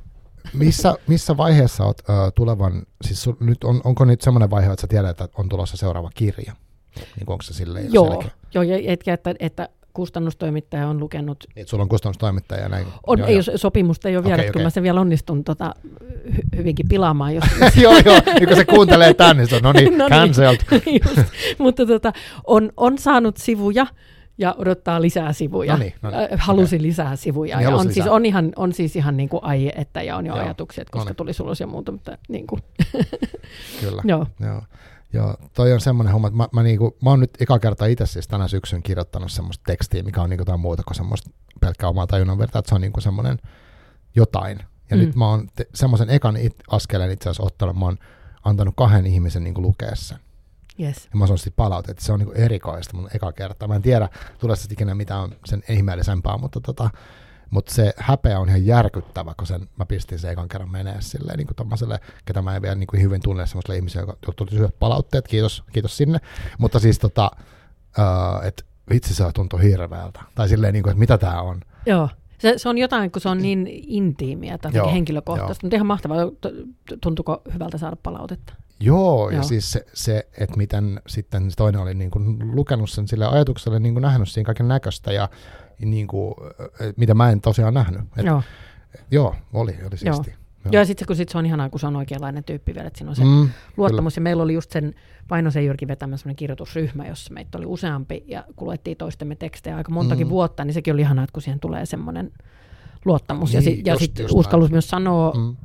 Missä, missä vaiheessa olet uh, tulevan, siis su, nyt on, onko nyt semmoinen vaihe, että sä tiedät, että on tulossa seuraava kirja? Niin onko se silleen Joo, selkeä? joo ja etkä, että, että kustannustoimittaja on lukenut. Et sulla on kustannustoimittaja näin? On, joo, ei, joo. sopimusta ei ole vielä, okay, okay. kyllä mä sen vielä onnistun tota, hy- hyvinkin pilaamaan. Jos... joo, joo, niin kun se kuuntelee tänne, niin se on, no niin, no niin cancelled. just, mutta tota, on, on saanut sivuja, ja odottaa lisää sivuja. No niin, no niin. Halusi okay. lisää sivuja. Niin ja on, siis lisää. Siis, on, ihan, on siis ihan niin kuin aie, että ja on jo Joo. ajatuksia, että koska no niin. tuli sulos ja muuta. Mutta niin kuin. Kyllä. Joo. Joo. Joo, toi on semmoinen homma, että mä, mä, niinku, mä oon nyt eka kerta itse siis tänä syksyn kirjoittanut semmoista tekstiä, mikä on niinku jotain muuta kuin semmoista pelkkää omaa tajunnan verta, että se on niinku semmoinen jotain. Ja mm. nyt mä oon te, semmoisen ekan it, askeleen itse asiassa ottanut, mä oon antanut kahden ihmisen niinku lukea sen. Yes. Ja mä sanoin sitten palautetta, että se on niinku erikoista mun eka kerta. Mä en tiedä, tulee sitten ikinä mitään sen ihmeellisempää, mutta tota, mutta se häpeä on ihan järkyttävä, kun sen, mä pistin sen ekan kerran menee silleen, niin kuin ketä mä en vielä niin kuin hyvin tunne semmoiselle ihmiselle, joka tuli syödä palautteet, kiitos, kiitos sinne. Mutta siis tota, uh, että vitsi se tuntuu hirveältä. Tai silleen, niin kuin, että mitä tämä on. Joo. Se, se on jotain, kun se on niin intiimiä tai joo, henkilökohtaista. Mutta ihan mahtavaa. Tuntuuko hyvältä saada palautetta? Joo, Joo. ja siis se, se, että miten sitten toinen oli niin kuin lukenut sen sille ajatukselle, niin kuin nähnyt siinä kaiken näköistä ja niin kuin, mitä mä en tosiaan nähnyt. Et, joo. joo, oli, oli siisti. Joo. Joo. ja sitten kun sit se on ihanaa, kun se on oikeanlainen tyyppi vielä, että siinä on se mm, luottamus. Kyllä. Ja meillä oli just sen Vainosen Jyrki vetämä sellainen kirjoitusryhmä, jossa meitä oli useampi ja kun luettiin toistemme tekstejä aika montakin mm. vuotta, niin sekin oli ihanaa, että kun siihen tulee semmoinen luottamus. Niin, ja, si- ja sitten uskallus näin. myös sanoa, mm.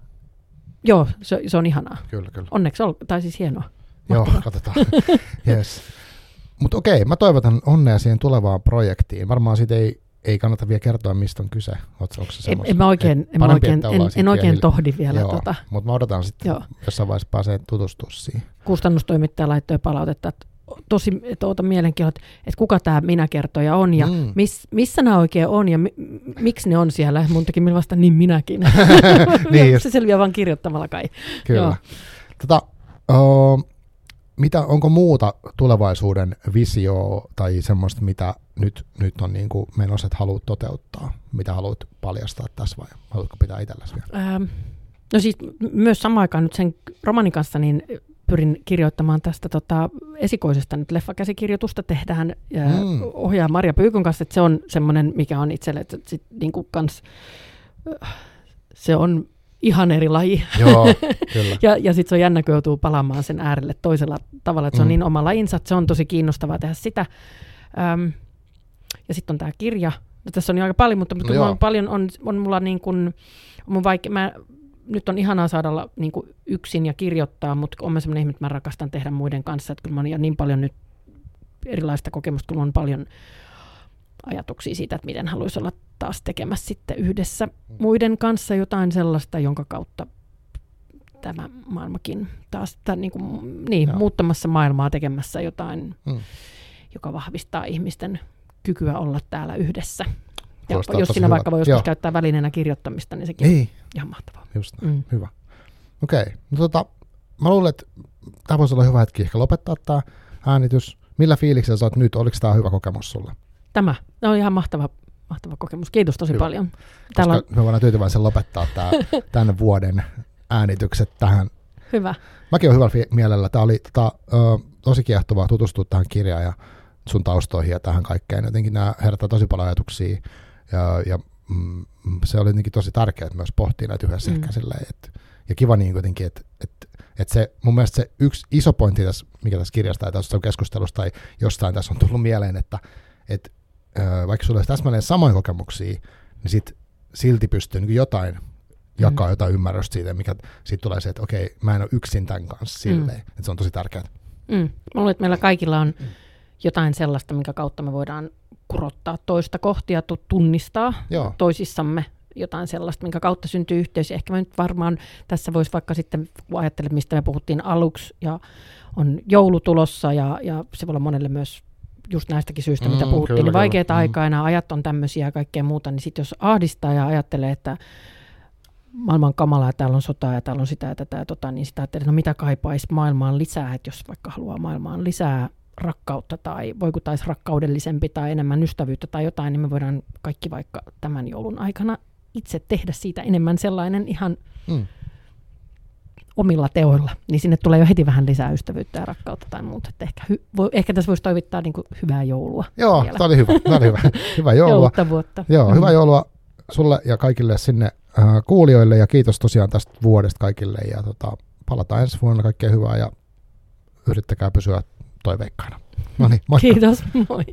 joo, se, se on ihanaa. Kyllä, kyllä. Onneksi, ol, tai siis hienoa. Joo, katsotaan. yes. Mutta okei, mä toivotan onnea siihen tulevaan projektiin. Varmaan siitä ei ei kannata vielä kertoa, mistä on kyse. Oot, onko se en, en mä oikein, en, mä oikein, en, en oikein tohdi vielä. Joo, tota. Mutta mä odotan sitten, Joo. jossain vaiheessa pääsee tutustua siihen. Kustannustoimittaja laittoi palautetta, että tosi että mielenkiintoa, että, että kuka tämä minäkertoja on ja mm. miss, missä nämä oikein on ja mi, miksi ne on siellä. Mun teki vasta niin minäkin. niin se selviää vaan kirjoittamalla kai. Kyllä. Joo. Tota, uh, mitä, onko muuta tulevaisuuden visio tai semmoista, mitä nyt, nyt on niin kuin menossa, että haluat toteuttaa? Mitä haluat paljastaa tässä vai haluatko pitää itsellesi vielä? Ähm, no siis myös samaan aikaan nyt sen romanin kanssa niin pyrin kirjoittamaan tästä tota, esikoisesta nyt leffakäsikirjoitusta tehdään ja mm. ohjaa Marja Pyykön kanssa, että se on semmoinen, mikä on itselle, että sit, niin kuin kans, se on ihan eri laji. Joo, kyllä. ja ja sitten se on jännä, kun joutuu palaamaan sen äärelle toisella tavalla, että se on mm. niin oma lajinsa, että se on tosi kiinnostavaa tehdä sitä. Öm, ja sitten on tämä kirja. No, tässä on jo aika paljon, mutta, mutta no on paljon, on, on mulla niin kuin, on mun vaike- mä nyt on ihanaa saada olla niin kuin yksin ja kirjoittaa, mutta olen sellainen ihminen, että mä rakastan tehdä muiden kanssa. Että kyllä mä olen niin paljon nyt erilaista kokemusta, kun on paljon ajatuksia siitä, että miten haluaisi olla taas tekemässä sitten yhdessä muiden kanssa jotain sellaista, jonka kautta tämä maailmakin taas tai niin kuin, niin, muuttamassa maailmaa tekemässä jotain, mm. joka vahvistaa ihmisten kykyä olla täällä yhdessä. Ja jos siinä vaikka voi joskus käyttää välineenä kirjoittamista, niin sekin niin. on ihan mahtavaa. Just mm. hyvä. Okei, okay. no tota, mä luulen, että tämä voisi olla hyvä hetki ehkä lopettaa tämä äänitys. Millä fiiliksellä sä oot nyt? Oliko tämä hyvä kokemus sulle? Tämä. No ihan mahtava, mahtava kokemus. Kiitos tosi hyvä. paljon. Täällä on... me voidaan tyytyväisen lopettaa tämä, tämän vuoden äänitykset tähän. Hyvä. Mäkin olen hyvällä mielellä. Tämä oli tota, ö, tosi kiehtovaa tutustua tähän kirjaan ja sun taustoihin ja tähän kaikkeen. Jotenkin nämä herättää tosi paljon ajatuksia ja, ja mm, se oli jotenkin tosi tärkeää myös pohtia näitä yhdessä mm. ehkä silleen, että, ja kiva niin kuitenkin, että, että, että se, mun mielestä se yksi iso pointti tässä, mikä tässä kirjasta tai tässä keskustelussa tai jostain tässä on tullut mieleen, että, että vaikka sulla olisi täsmälleen samoja kokemuksia, niin sit silti pystyy niin jotain jakaa mm. jotain ymmärrystä siitä, mikä siitä tulee se, että okei, mä en ole yksin tämän kanssa silleen, mm. että se on tosi tärkeää. Mm. Mä luulen, että meillä kaikilla on jotain sellaista, minkä kautta me voidaan kurottaa toista kohtia, tunnistaa Joo. toisissamme jotain sellaista, minkä kautta syntyy yhteys. Ehkä mä nyt varmaan tässä voisi vaikka sitten, kun ajattelet, mistä me puhuttiin aluksi, ja on joulutulossa, ja, ja se voi olla monelle myös just näistäkin syistä, mm, mitä puhuttiin, kyllä, niin vaikeita kyllä. Mm. aikaa, nämä ajat on tämmöisiä ja kaikkea muuta, niin sitten jos ahdistaa ja ajattelee, että maailman kamalaa, täällä on sotaa ja täällä on sitä ja tätä ja tota, niin sitä ajattelee, no mitä kaipaisi maailmaan lisää, että jos vaikka haluaa maailmaan lisää rakkautta tai voikutaisi rakkaudellisempi tai enemmän ystävyyttä tai jotain, niin me voidaan kaikki vaikka tämän joulun aikana itse tehdä siitä enemmän sellainen ihan mm. Omilla teoilla, niin sinne tulee jo heti vähän lisää ystävyyttä ja rakkautta tai muuta. Että ehkä, hy, voi, ehkä tässä voisi toivottaa niin kuin hyvää joulua. Joo, tämä oli hyvä. Tämä oli hyvä. hyvä joulua. vuotta. Joo, mm. hyvää joulua sulle ja kaikille sinne äh, kuulijoille ja kiitos tosiaan tästä vuodesta kaikille ja tota, palataan ensi vuonna kaikkea hyvää ja yrittäkää pysyä toiveikkaana. No niin, Kiitos, moi.